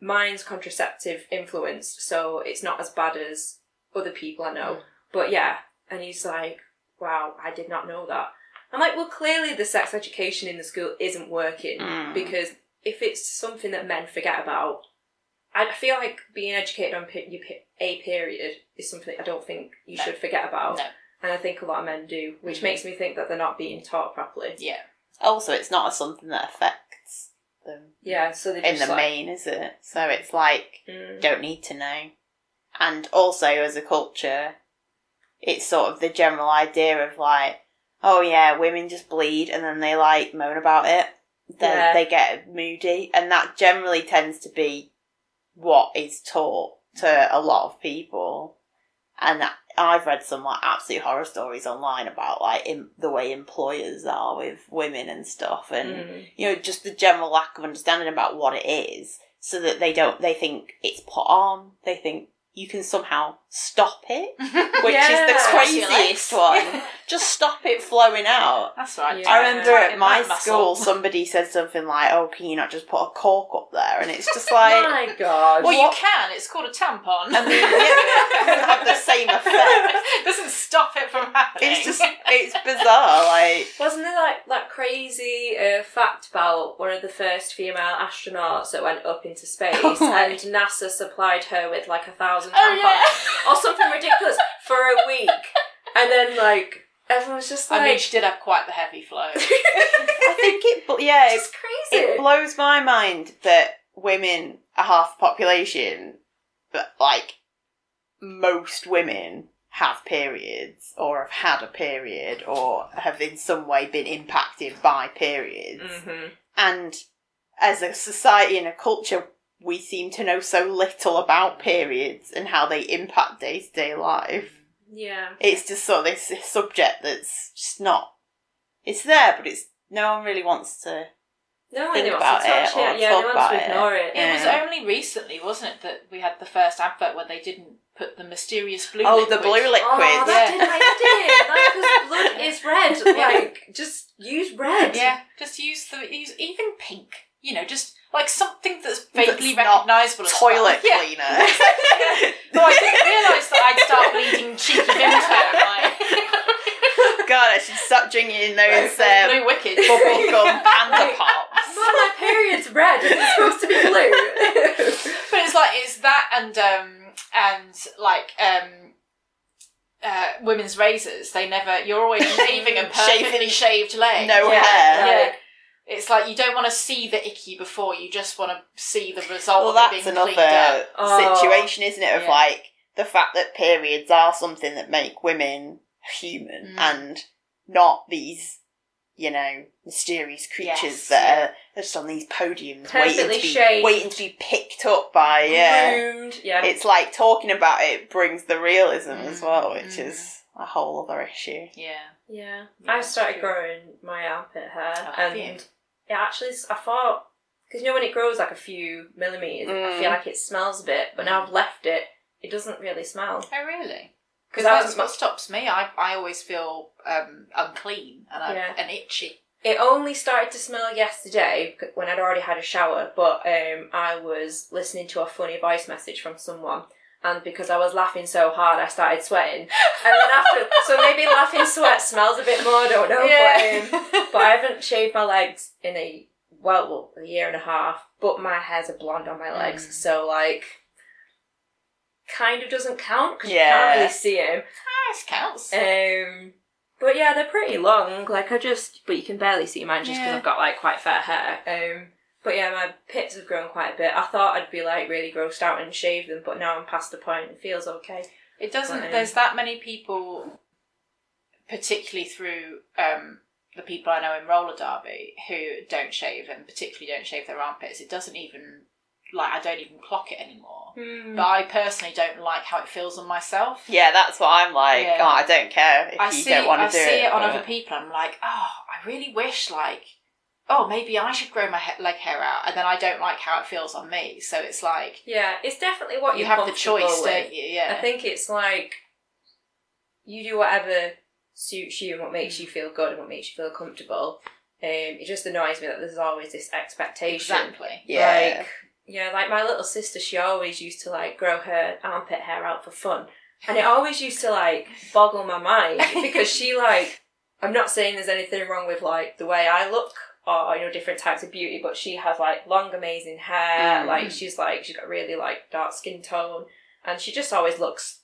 Speaker 2: mine's contraceptive influenced, so it's not as bad as other people I know. But yeah, and he's like, wow, I did not know that. I'm like, well, clearly the sex education in the school isn't working
Speaker 4: Mm.
Speaker 2: because if it's something that men forget about, I feel like being educated on pe- your pe- a period is something I don't think you
Speaker 3: No.
Speaker 2: should forget about.
Speaker 3: No.
Speaker 2: And I think a lot of men do, which
Speaker 3: Mhm.
Speaker 2: makes me think that they're not being taught properly.
Speaker 3: Yeah.
Speaker 4: Also, it's not something that affects them
Speaker 2: Yeah, so they
Speaker 4: in the
Speaker 2: like,
Speaker 4: main, is it? So it's like
Speaker 2: mm,
Speaker 4: don't need to know. And also, as a culture, it's sort of the general idea of like, oh yeah, women just bleed and then they like moan about it. They,
Speaker 2: Yeah.
Speaker 4: they get moody, and that generally tends to be what is taught to a lot of people. And I've read some like absolute horror stories online about like in, the way employers are with women and stuff, and
Speaker 2: mm.
Speaker 4: you know, just the general lack of understanding about what it is, so that they don't, they think it's put on, they think you can somehow stop it, which
Speaker 2: Yeah.
Speaker 4: is the craziest one. Just stop it flowing out.
Speaker 3: That's right.
Speaker 2: Yeah.
Speaker 4: I remember at my school, somebody said something like, "Oh, can you not just put a cork up there?" And it's just like, Oh
Speaker 2: my god.
Speaker 3: Well, you can. It's called a tampon.
Speaker 4: I mean, yeah, it have the same effect.
Speaker 3: doesn't stop it from happening.
Speaker 4: It's just, it's bizarre. Like,
Speaker 2: Wasn't there like that crazy uh, fact about one of the first female astronauts that went up into space
Speaker 4: Oh,
Speaker 2: and NASA supplied her with like a thousand
Speaker 3: Oh,
Speaker 2: tampons
Speaker 3: yeah.
Speaker 2: or something ridiculous for a week, and then like everyone's just like,
Speaker 3: I mean, she did have quite the heavy flow.
Speaker 4: I think it, bl- yeah,
Speaker 2: it's
Speaker 4: it,
Speaker 2: crazy.
Speaker 4: it blows my mind that women are half the population, but like most women have periods or have had a period or have in some way been impacted by periods.
Speaker 2: Mhm.
Speaker 4: And as a society and a culture, we seem to know so little about periods and how they impact day to day life.
Speaker 2: Yeah.
Speaker 4: It's just sort of this, this subject that's just not. It's there, but it's no one really wants to.
Speaker 2: No one
Speaker 4: Think
Speaker 2: wants
Speaker 4: about
Speaker 2: to touch
Speaker 4: it or
Speaker 2: it. Yeah,
Speaker 4: talk
Speaker 2: no wants
Speaker 4: about
Speaker 2: to ignore it.
Speaker 3: It was only recently, wasn't it, that we had the first advert where they didn't put the mysterious blue.
Speaker 4: Oh,
Speaker 3: liquid.
Speaker 4: the blue liquid.
Speaker 2: Oh, that
Speaker 3: Yeah.
Speaker 2: did my head in. Like, 'cause blood is red. Like, just use red.
Speaker 3: Yeah, just use the use even pink. You know, just like something that's vaguely recognisable. as
Speaker 4: Toilet
Speaker 3: well. Yeah.
Speaker 4: cleaner.
Speaker 3: No, I didn't realise that I'd start bleeding cheeky Vimto. Like,
Speaker 4: God, I should stop drinking those um,
Speaker 3: blue wicked.
Speaker 4: bubblegum panda pops.
Speaker 2: Mum, my period's red. It's supposed to be blue.
Speaker 3: But it's like it's that and um and like um uh, women's razors. They never. You're always shaving a perfectly shaved leg.
Speaker 4: no
Speaker 2: Yeah,
Speaker 4: hair.
Speaker 2: yeah.
Speaker 3: Like, it's like you don't want to see the icky before. You just want to see the result.
Speaker 4: Well,
Speaker 3: of
Speaker 4: that's
Speaker 3: being
Speaker 4: another
Speaker 3: cleaned up.
Speaker 2: Oh.
Speaker 4: situation, isn't it? Of
Speaker 3: Yeah.
Speaker 4: like the fact that periods are something that make women human
Speaker 3: Mm.
Speaker 4: and not these, you know, mysterious creatures
Speaker 3: Yes,
Speaker 4: that are just on these podiums waiting to, be,
Speaker 2: shaped.
Speaker 4: waiting to be picked up by, yeah.
Speaker 2: Yeah.
Speaker 4: It's like talking about it brings the realism as
Speaker 3: Mm,
Speaker 4: well, which
Speaker 3: mm.
Speaker 4: is a whole other issue.
Speaker 3: Yeah.
Speaker 2: Yeah,
Speaker 3: Yeah,
Speaker 2: I
Speaker 3: that's
Speaker 2: started
Speaker 3: true.
Speaker 2: growing my armpit hair,
Speaker 3: Oh,
Speaker 2: and
Speaker 3: you?
Speaker 2: It actually, I thought, because you know when it grows like a few millimeters, I
Speaker 4: Mm.
Speaker 2: feel like it smells a bit, but now I've left it, it doesn't really smell.
Speaker 3: Oh, really?
Speaker 2: Because
Speaker 3: that's what stops me. I, I always feel um, unclean and, I,
Speaker 2: Yeah.
Speaker 3: and itchy.
Speaker 2: it only started to smell yesterday when I'd already had a shower, but um, I was listening to a funny voice message from someone. And because I was laughing so hard, I started sweating. And then after, so maybe laughing sweat smells a bit more. I don't know. But, um, but I haven't shaved my legs in a well, a year and a half. But my hairs are blonde on my legs,
Speaker 3: Mm.
Speaker 2: so like, kind of doesn't count because
Speaker 4: Yeah.
Speaker 2: you can't really see them.
Speaker 3: Ah, this counts.
Speaker 2: Um, but yeah, they're pretty long. Like I just, but you can barely see mine just because
Speaker 3: Yeah.
Speaker 2: I've got like quite fair hair. Um, but yeah, my pits have grown quite a bit. I thought I'd be like really grossed out and shave them, but now I'm past the point. It feels okay.
Speaker 3: It doesn't.
Speaker 2: Right.
Speaker 3: There's that many people, particularly through um, the people I know in roller derby, who don't shave and particularly don't shave their armpits. It doesn't even like I don't even clock it anymore.
Speaker 2: Hmm.
Speaker 3: But I personally don't like how it feels on myself.
Speaker 4: Yeah, that's what I'm like.
Speaker 3: Yeah.
Speaker 4: Oh, I don't care if
Speaker 3: I
Speaker 4: you
Speaker 3: see.
Speaker 4: don't want to do it.
Speaker 3: I see
Speaker 4: it.
Speaker 3: it on
Speaker 4: but-
Speaker 3: other people. I'm like, oh, I really wish like. Oh, maybe I should grow my he- leg hair out, and then I don't like how it feels on me. So it's like
Speaker 2: Yeah, it's definitely what
Speaker 3: you have the choice,
Speaker 2: with.
Speaker 3: don't you? Yeah.
Speaker 2: I think it's like you do whatever suits you and what makes you feel good and what makes you feel comfortable. Um, it just annoys me that there's always this expectation.
Speaker 3: exactly.
Speaker 4: Yeah.
Speaker 2: Like, yeah, like my little sister, she always used to like grow her armpit hair out for fun. And it always used to like boggle my mind because she like, I'm not saying there's anything wrong with like the way I look or, you know, different types of beauty, but she has like long, amazing hair.
Speaker 4: Mm.
Speaker 2: Like, she's like, she's got really like dark skin tone and she just always looks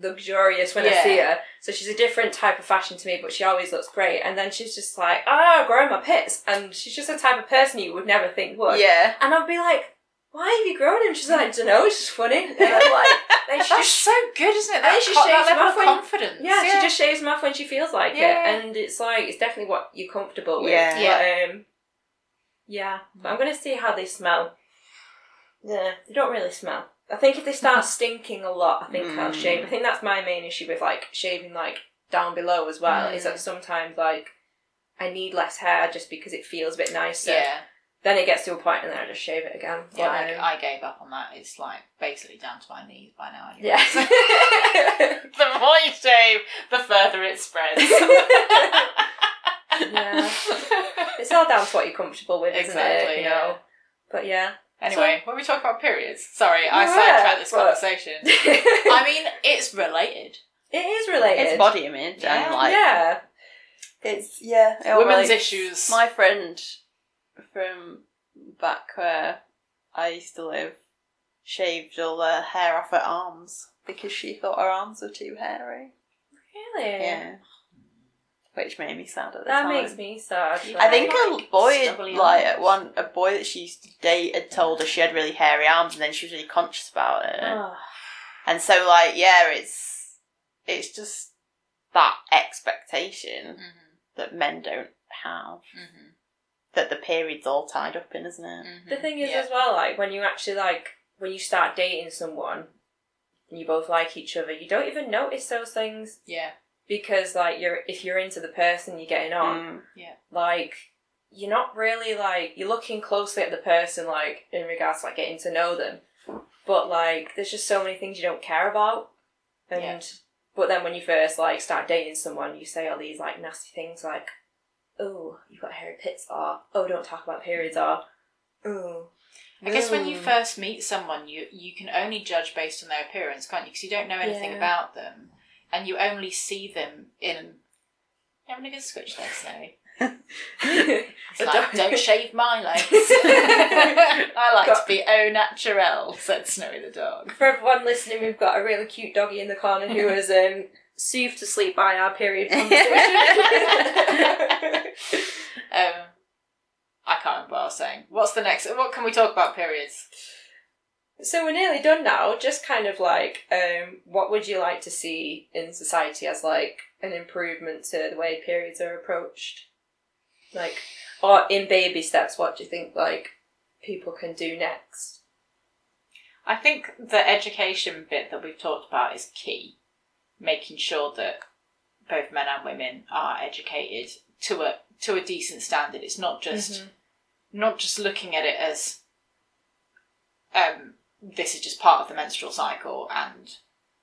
Speaker 2: luxurious when I see her. So she's a different type of fashion to me, but she always looks great. And then she's just like, oh, growing my pits. And she's just a type of person you would never think would.
Speaker 4: Yeah.
Speaker 2: And I'd be like, why have you grown him? She's like, I don't know, it's just funny. And I'm like, then she
Speaker 3: That's
Speaker 2: just,
Speaker 3: so good, isn't it? That,
Speaker 2: she
Speaker 3: co-
Speaker 2: shaves
Speaker 3: that level of
Speaker 2: off when-
Speaker 3: confidence.
Speaker 2: yeah, she just shaves them off when she feels like
Speaker 3: Yeah.
Speaker 2: it. And it's like, it's definitely what you're comfortable with.
Speaker 4: Yeah.
Speaker 2: But, um, yeah, but I'm going to see how they smell. Yeah, they don't really smell. I think if they start stinking a lot, I think I'll
Speaker 4: Mm.
Speaker 2: shave. I think that's my main issue with like shaving like down below as well. Is
Speaker 3: Mm.
Speaker 2: that sometimes like I need less hair just because it feels a bit nicer.
Speaker 3: yeah.
Speaker 2: Then it gets to a point and then I just shave it again.
Speaker 3: Yeah,
Speaker 2: But,
Speaker 3: I, I gave up on that. It's like basically down to my knees by now. Anyway.
Speaker 2: yeah.
Speaker 3: the more you shave, the further it spreads.
Speaker 2: Yeah. it's all down to what you're comfortable with, isn't
Speaker 3: Exactly,
Speaker 2: it? You
Speaker 3: yeah.
Speaker 2: know. But yeah.
Speaker 3: Anyway, when we talk about periods, sorry, I sidetracked this
Speaker 2: but-
Speaker 3: conversation. I mean, it's related.
Speaker 2: It is related.
Speaker 4: It's body image
Speaker 3: Yeah.
Speaker 4: and like
Speaker 2: yeah.
Speaker 4: it's yeah. it
Speaker 3: Women's
Speaker 4: relates.
Speaker 3: issues.
Speaker 4: My friend from back where I used to live shaved all the hair off her arms because she thought her arms were too hairy.
Speaker 2: Really?
Speaker 4: Yeah. Which made me sad at the
Speaker 2: That
Speaker 4: time.
Speaker 2: That makes me sad.
Speaker 4: I think
Speaker 3: Like,
Speaker 4: a boy, like at one, a boy that she used to date had told her she had really hairy arms, and then she was really conscious about it.
Speaker 2: Oh,
Speaker 4: And so, like, yeah, it's it's just that expectation
Speaker 3: Mhm,
Speaker 4: that men don't have.
Speaker 3: mhm.
Speaker 4: That the period's all tied up in, isn't it?
Speaker 2: The thing is
Speaker 3: Yeah.
Speaker 2: as well, like when you actually like when you start dating someone and you both like each other, you don't even notice those things
Speaker 3: Yeah.
Speaker 2: because like you're if you're into the person you're getting on,
Speaker 4: Mm.
Speaker 2: like you're not really like you're looking closely at the person like in regards to like getting to know them. But like there's just so many things you don't care about. And
Speaker 3: Yeah.
Speaker 2: but then when you first like start dating someone you say all these like nasty things like, Oh, you've got hairy pits or oh don't talk about periods or oh
Speaker 3: I guess when you first meet someone, you you can only judge based on their appearance, can't you? Because you don't know anything
Speaker 2: Yeah.
Speaker 3: about them, and you only see them in. Having a good switch there, Snowy. It's like,
Speaker 2: don't-
Speaker 3: don't shave my legs. I like
Speaker 2: Got-
Speaker 3: to be au naturel, said Snowy the dog.
Speaker 2: For everyone listening, we've got a really cute doggy in the corner who is um, soothed to sleep by our period conversation.
Speaker 3: Um, I can't remember what I was saying. What's the next? What can we talk about periods?
Speaker 2: so we're nearly done now. Just kind of like, um, what would you like to see in society as like an improvement to the way periods are approached? Like, or in baby steps, what do you think like people can do next?
Speaker 3: I think the education bit that we've talked about is key. Making sure that both men and women are educated to a to a decent standard. It's not just not just looking at it as um, this is just part of the menstrual cycle and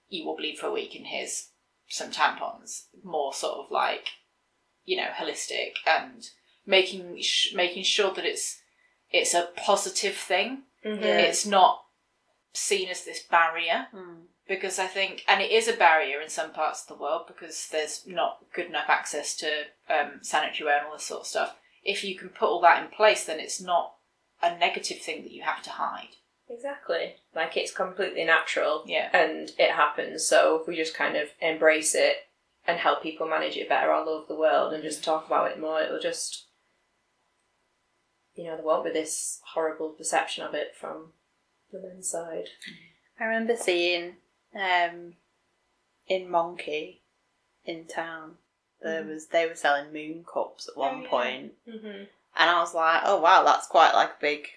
Speaker 3: you will bleed for a week and here's some tampons. More sort of like you know holistic and making sh- making sure that it's it's a positive thing.
Speaker 2: Mhm.
Speaker 3: It's not seen as this barrier
Speaker 4: Mm.
Speaker 3: Because I think, and it is a barrier in some parts of the world because there's not good enough access to um, sanitary ware and all this sort of stuff. If you can put all that in place, then it's not a negative thing that you have to hide.
Speaker 2: Exactly. Like it's completely natural.
Speaker 3: Yeah.
Speaker 2: and it happens. So if we just kind of embrace it and help people manage it better all over the world and just talk about it more, it'll just, you know, there won't be this horrible perception of it from the men's side.
Speaker 4: I remember seeing um, in Monki in town there
Speaker 2: Mhm.
Speaker 4: was they were selling moon cups at one
Speaker 2: Oh, yeah. Mm-hmm.
Speaker 4: and I was like, oh wow, that's quite like a big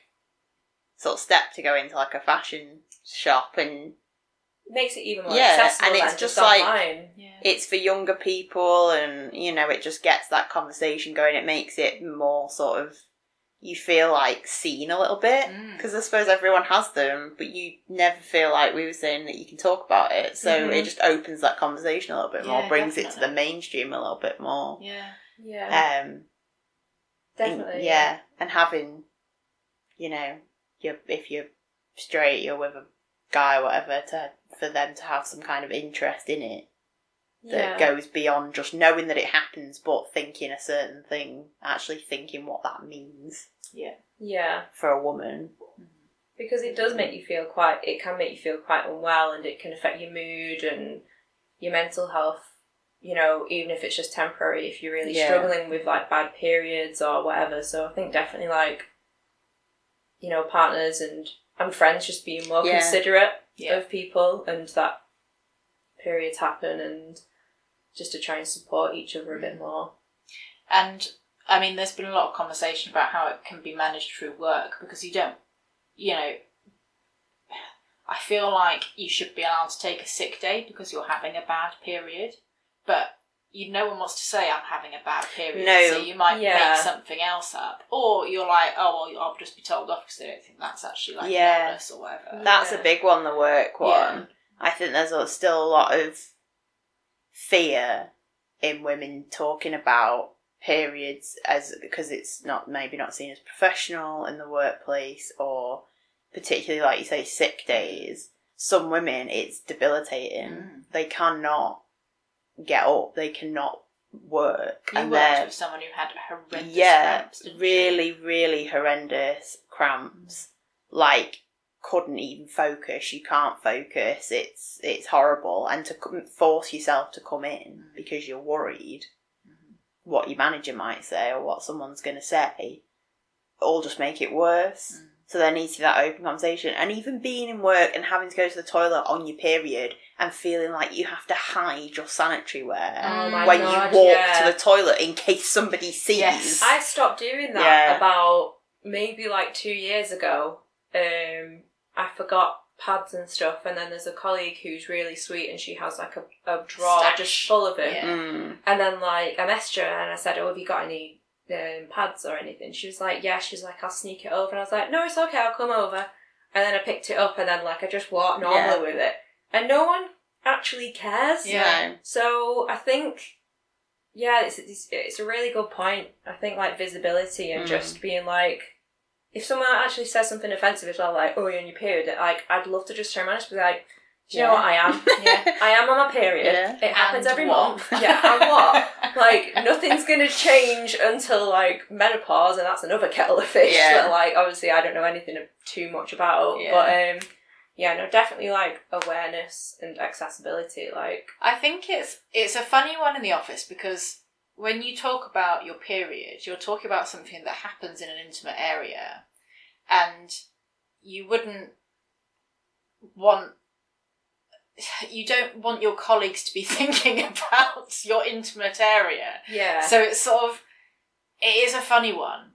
Speaker 4: sort of step to go into like a fashion shop, and
Speaker 2: Makes it even more
Speaker 4: Yeah,
Speaker 2: accessible
Speaker 4: and
Speaker 2: than
Speaker 4: it's
Speaker 2: just,
Speaker 4: just like-
Speaker 3: Yeah.
Speaker 4: it's for younger people, and you know it just gets that conversation going. It makes it more sort of you feel like seen a little bit
Speaker 3: Mm.
Speaker 4: because I suppose everyone has them, but you never feel like we were saying that you can talk about it. So
Speaker 2: Mhm.
Speaker 4: it just opens that conversation a little bit more,
Speaker 3: Yeah,
Speaker 4: brings it to the mainstream a little bit more.
Speaker 3: Yeah.
Speaker 2: Yeah,
Speaker 4: Um, and-
Speaker 2: definitely.
Speaker 4: yeah, and having, you know, you if you're straight, you're with a guy, or whatever, to for them to have some kind of interest in it that
Speaker 2: yeah.
Speaker 4: goes beyond just knowing that it happens, but thinking a certain thing, actually thinking what that means
Speaker 3: Yeah.
Speaker 2: yeah.
Speaker 4: for a woman.
Speaker 2: because it does make you feel quite it can make you feel quite unwell and it can affect your mood and your mental health you know even if it's just temporary if you're really
Speaker 4: Yeah.
Speaker 2: struggling with like bad periods or whatever so i think definitely like you know partners and and friends just being more
Speaker 4: Yeah.
Speaker 2: considerate
Speaker 3: Yeah.
Speaker 2: of people and that periods happen and just to try and support each other a bit mm. more
Speaker 3: And I mean, there's been a lot of conversation about how it can be managed through work because you don't, you know, I feel like you should be allowed to take a sick day because you're having a bad period, but you no one wants to say I'm having a bad period,
Speaker 4: No.
Speaker 3: so you might
Speaker 2: Yeah.
Speaker 3: make something else up, or you're like, oh well, I'll just be told off because they don't think that's actually like
Speaker 4: Yeah.
Speaker 3: illness or whatever.
Speaker 4: That's
Speaker 2: Yeah.
Speaker 4: a big one, the work one.
Speaker 3: Yeah.
Speaker 4: I think there's still a lot of fear in women talking about periods as because it's not maybe not seen as professional in the workplace or particularly like you say sick days some women it's debilitating.
Speaker 3: Mm.
Speaker 4: they cannot get up. They cannot work.
Speaker 3: You
Speaker 4: and
Speaker 3: worked with someone who had horrendous
Speaker 4: yeah
Speaker 3: cramps, you?
Speaker 4: really really horrendous cramps. Like couldn't even focus. You can't focus. It's it's horrible. And to force yourself to come in because you're worried what your manager might say or what someone's going to say all just make it worse
Speaker 3: Mm.
Speaker 4: So there needs to be that open conversation. And even being in work and having to go to the toilet on your period and feeling like you have to hide your sanitary wear
Speaker 2: Oh
Speaker 4: when
Speaker 2: god,
Speaker 4: you walk
Speaker 2: yeah.
Speaker 4: to the toilet in case somebody sees.
Speaker 3: Yes.
Speaker 2: I stopped doing that
Speaker 4: Yeah.
Speaker 2: about maybe like two years ago. Um, I forgot pads and stuff, and then there's a colleague who's really sweet, and she has like a, a drawer
Speaker 3: Stash.
Speaker 2: just full of it.
Speaker 3: Yeah.
Speaker 4: Mm.
Speaker 2: And then like I messaged her and I said, "Oh, have you got any um, pads or anything?" She was like, "Yeah." She's like, "I'll sneak it over," and I was like, "No, it's okay. I'll come over." And then I picked it up, and then like I just walked normally
Speaker 4: Yeah.
Speaker 2: with it, and no one actually cares.
Speaker 3: Yeah.
Speaker 2: So I think, yeah, it's, it's it's a really good point. I think like visibility and
Speaker 4: Mm.
Speaker 2: just being like, if someone actually says something offensive as well, like, "Oh, you're on your period," like I'd love to just turn around and be like. Do you know what I am? Yeah, I am on my period.
Speaker 4: Yeah.
Speaker 2: It happens
Speaker 3: And
Speaker 2: every
Speaker 3: what?
Speaker 2: month. Yeah, and what? like nothing's gonna change until like menopause, and that's another kettle of fish.
Speaker 4: Yeah.
Speaker 2: That like obviously I don't know anything too much about,
Speaker 3: Yeah.
Speaker 2: but um, yeah, no, definitely like awareness and accessibility. Like
Speaker 3: I think it's it's a funny one in the office because when you talk about your period, you're talking about something that happens in an intimate area, and you wouldn't want you don't want your colleagues to be thinking about your intimate area.
Speaker 2: yeah,
Speaker 3: So it's sort of it is a funny one.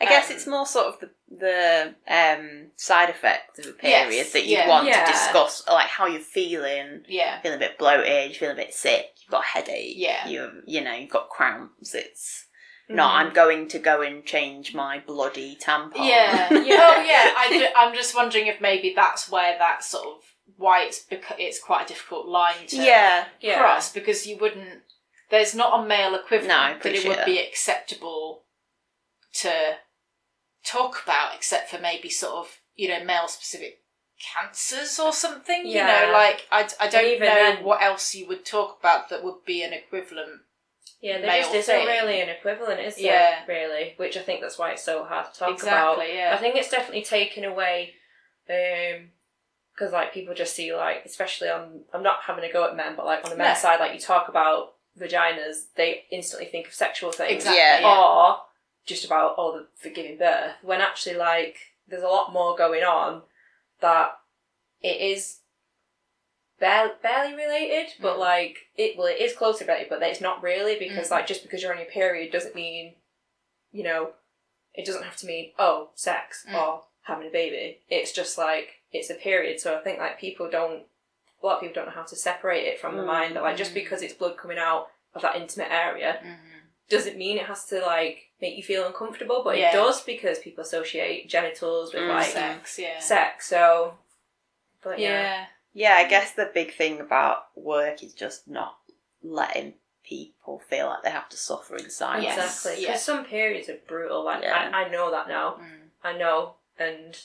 Speaker 4: I guess
Speaker 3: Um,
Speaker 4: it's more sort of the the um, side effects of a period
Speaker 3: Yes,
Speaker 4: that you
Speaker 3: yeah.
Speaker 4: want
Speaker 2: Yeah.
Speaker 4: to discuss, like how you're feeling.
Speaker 3: Yeah.
Speaker 4: Feeling a bit bloated, you feel a bit sick, you've got a headache,
Speaker 3: Yeah.
Speaker 4: you you know, you've got cramps. It's not. I'm going to go and change my bloody tampon.
Speaker 3: Yeah.
Speaker 2: Yeah.
Speaker 3: Oh yeah. I ju- I'm just wondering if maybe that's where that sort of why it's beca- it's quite a difficult line to
Speaker 4: yeah,
Speaker 2: yeah,
Speaker 3: cross because you wouldn't. There's not a male equivalent
Speaker 4: No, I
Speaker 3: that it
Speaker 4: appreciate
Speaker 3: would
Speaker 4: that.
Speaker 3: be acceptable to talk about, except for maybe sort of you know male specific cancers or something. You know, like I, I don't
Speaker 2: even
Speaker 3: know
Speaker 2: then-
Speaker 3: what else you would talk about that would be an equivalent.
Speaker 2: yeah. There just isn't
Speaker 3: thing.
Speaker 2: really an equivalent, is there?
Speaker 3: Yeah.
Speaker 2: Really, which I think that's why it's so hard to talk about.
Speaker 3: Yeah.
Speaker 2: I think it's definitely taken away, um, because like people just see like, especially on, I'm not having a go at men, but like on the men's
Speaker 3: No.
Speaker 2: side, like you talk about vaginas, they instantly think of sexual things,
Speaker 3: Exactly.
Speaker 4: Yeah.
Speaker 3: Yeah.
Speaker 2: or just about oh the for giving birth. When actually like there's a lot more going on that it is barely, barely related, but
Speaker 3: Mm.
Speaker 2: like it well it is closely related, but it's not really because
Speaker 3: Mm.
Speaker 2: like just because you're on your period doesn't mean, you know, it doesn't have to mean oh sex
Speaker 3: Mm.
Speaker 2: or having a baby. It's just like it's a period. So I think like people don't a lot of people don't know how to separate it from the
Speaker 4: Mm.
Speaker 2: mind that like just
Speaker 3: Mm.
Speaker 2: because it's blood coming out of that intimate area
Speaker 3: Mhm.
Speaker 2: Doesn't mean it has to like make you feel uncomfortable, but
Speaker 3: Yeah.
Speaker 2: it does because people associate genitals with
Speaker 4: Mm.
Speaker 2: like
Speaker 3: sex. Yeah.
Speaker 2: sex. So, but yeah,
Speaker 3: yeah.
Speaker 4: yeah. I guess the big thing about work is just not letting people feel like they have to suffer in silence.
Speaker 3: Yes.
Speaker 2: exactly. Because
Speaker 3: yeah.
Speaker 2: some periods are brutal. Like
Speaker 4: Yeah.
Speaker 2: I, I know that now.
Speaker 3: Mm.
Speaker 2: I know, and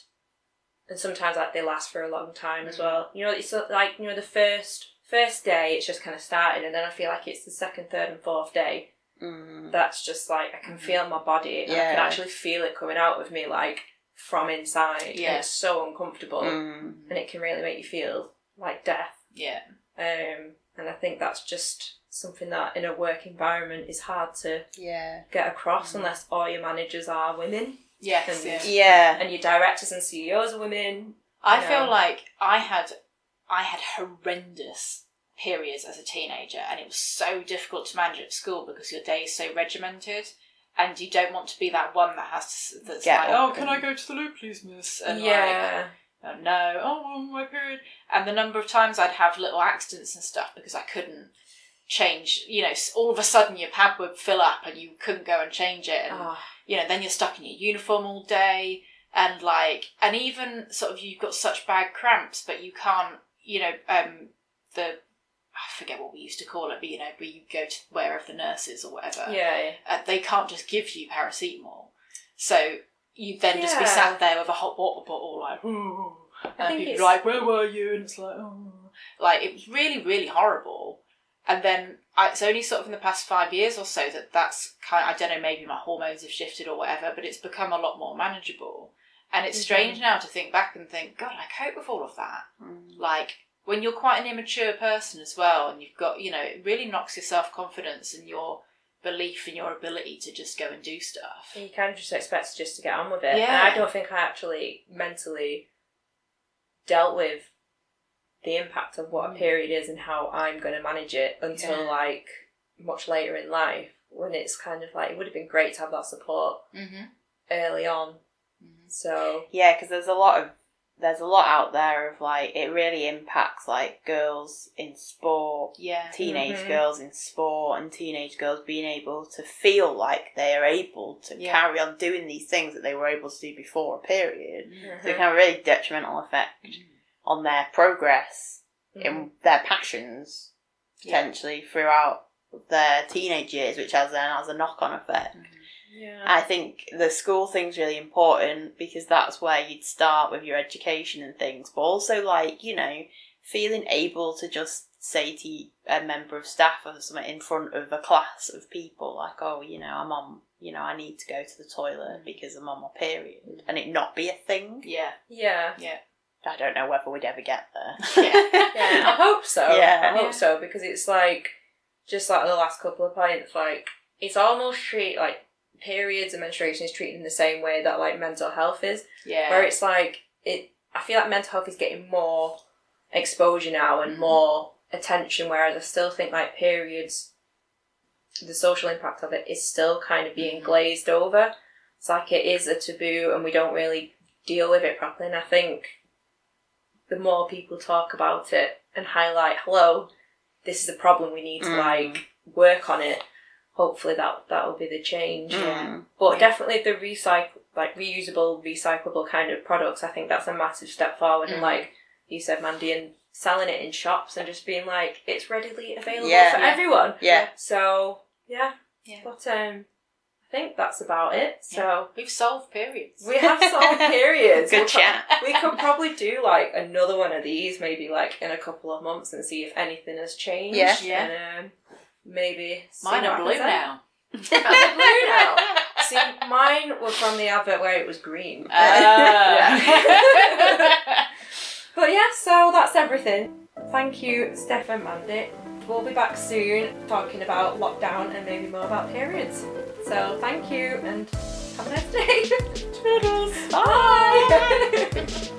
Speaker 2: and sometimes like they last for a long time as
Speaker 3: Mm.
Speaker 2: well. You know, it's like you know the first first day it's just kind of started, and then I feel like it's the second, third, and fourth day
Speaker 4: Mm.
Speaker 2: that's just like I can
Speaker 3: Mhm.
Speaker 2: feel my body and I can actually feel it coming out of me like from inside.
Speaker 3: Yeah.
Speaker 2: And it's so uncomfortable
Speaker 4: Mm.
Speaker 2: and it can really make you feel like death.
Speaker 3: Yeah.
Speaker 2: Um, and I think that's just something that in a work environment is hard to
Speaker 4: Yeah.
Speaker 2: get across
Speaker 3: Mhm.
Speaker 2: unless all your managers are women
Speaker 3: Yes.
Speaker 2: And-
Speaker 3: Yeah.
Speaker 4: Yeah.
Speaker 2: and your directors and CEOs are women.
Speaker 3: I
Speaker 2: you
Speaker 3: feel like I had I had horrendous periods as a teenager and it was so difficult to manage at school because your day is so regimented and you don't want to be that one that has to, that's
Speaker 4: Get
Speaker 3: like, oh, can I go to the loo, please, miss? And like,
Speaker 2: yeah.
Speaker 3: oh, no, oh, well, my period. And the number of times I'd have little accidents and stuff because I couldn't change, you know, all of a sudden your pad would fill up and you couldn't go and change it. And,
Speaker 2: Oh,
Speaker 3: you know, then you're stuck in your uniform all day, and like, and even sort of you've got such bad cramps, but you can't, you know, um, the I forget what we used to call it, but you know, where you go to wherever the nurses or whatever,
Speaker 2: yeah.
Speaker 3: uh, they can't just give you paracetamol, so you then just be sat there with a hot water bottle, like, ooh, and people
Speaker 2: it's-
Speaker 3: like, where were you? And it's like, oh, like it was really, really horrible. And then I, it's only sort of in the past five years or so that that's kind. I don't know, maybe my hormones have shifted or whatever, but it's become a lot more manageable. And it's
Speaker 2: Mhm.
Speaker 3: strange now to think back and think, God, I cope with all of that.
Speaker 4: Mm.
Speaker 3: Like when you're quite an immature person as well, and you've got, you know, it really knocks your self confidence and your belief in your ability to just go and do stuff.
Speaker 2: You kind of just expect to just to get on with it. And
Speaker 3: Yeah.
Speaker 2: I don't think I actually mentally dealt with the impact of what a
Speaker 3: Mm.
Speaker 2: period is and how I'm going to manage it until
Speaker 3: Yeah.
Speaker 2: like much later in life when it's kind of like it would have been great to have that support
Speaker 3: Mm-hmm.
Speaker 2: early on. So
Speaker 4: Yeah, because there's a lot of there's a lot out there of like it really impacts like girls in sport,
Speaker 3: Yeah.
Speaker 4: teenage
Speaker 2: Mhm.
Speaker 4: girls in sport, and teenage girls being able to feel like they are able to
Speaker 3: Yeah.
Speaker 4: carry on doing these things that they were able to do before a period.
Speaker 3: Mm-hmm.
Speaker 4: So it can have a really detrimental effect on their progress in their passions
Speaker 3: Yeah.
Speaker 4: potentially throughout their teenage years, which has then has a knock on effect.
Speaker 2: Yeah.
Speaker 4: I think the school thing's really important because that's where you'd start with your education and things, but also like, you know, feeling able to just say to a member of staff or something in front of a class of people, like, oh, you know, I'm on, you know, I need to go to the toilet mm. because I'm on my period, and it not be a thing.
Speaker 3: Yeah.
Speaker 2: yeah. Yeah.
Speaker 4: I don't know whether we'd ever get there.
Speaker 2: Yeah, I hope so.
Speaker 4: Yeah.
Speaker 2: I hope
Speaker 3: Yeah.
Speaker 2: so because it's like just like the last couple of points, like it's almost treat like periods and menstruation is treated in the same way that like mental health is,
Speaker 3: Yeah.
Speaker 2: where it's like it. I feel like mental health is getting more exposure now and
Speaker 3: Mhm.
Speaker 2: more attention, whereas I still think like periods, the social impact of it is still kind of being
Speaker 3: Mhm.
Speaker 2: glazed over. It's like it is a taboo and we don't really deal with it properly. And I think the more people talk about it and highlight, hello, this is a problem, we need to
Speaker 4: Mm.
Speaker 2: like work on it. Hopefully that that will be the change.
Speaker 4: Mm.
Speaker 2: But
Speaker 3: Yeah.
Speaker 2: definitely the recycle, like reusable, recyclable kind of products. I think that's a massive step forward. And
Speaker 3: Mhm.
Speaker 2: like you said, Mandy, and selling it in shops and just being like it's readily available
Speaker 4: Yeah.
Speaker 2: for
Speaker 3: Yeah.
Speaker 2: everyone.
Speaker 4: Yeah.
Speaker 2: So yeah,
Speaker 3: Yeah.
Speaker 2: But um, I think that's about it. So
Speaker 3: We've solved periods.
Speaker 2: we have solved periods.
Speaker 4: Good
Speaker 2: We'll pro-
Speaker 4: chat.
Speaker 2: we could probably do like another one of these, maybe like in a couple of months, and see if anything has changed.
Speaker 4: Yeah.
Speaker 3: Yeah.
Speaker 2: And um, maybe see
Speaker 3: Mine
Speaker 2: what
Speaker 3: are blue
Speaker 2: happens then.
Speaker 3: now.
Speaker 2: Are blue now? See, mine were from the advert where it was green.
Speaker 3: Ah.
Speaker 2: But yeah, so that's everything. Thank you, Steph and Mandy. We'll be back soon talking about lockdown and maybe more about periods. So thank you and have a nice day. Toodles. Bye.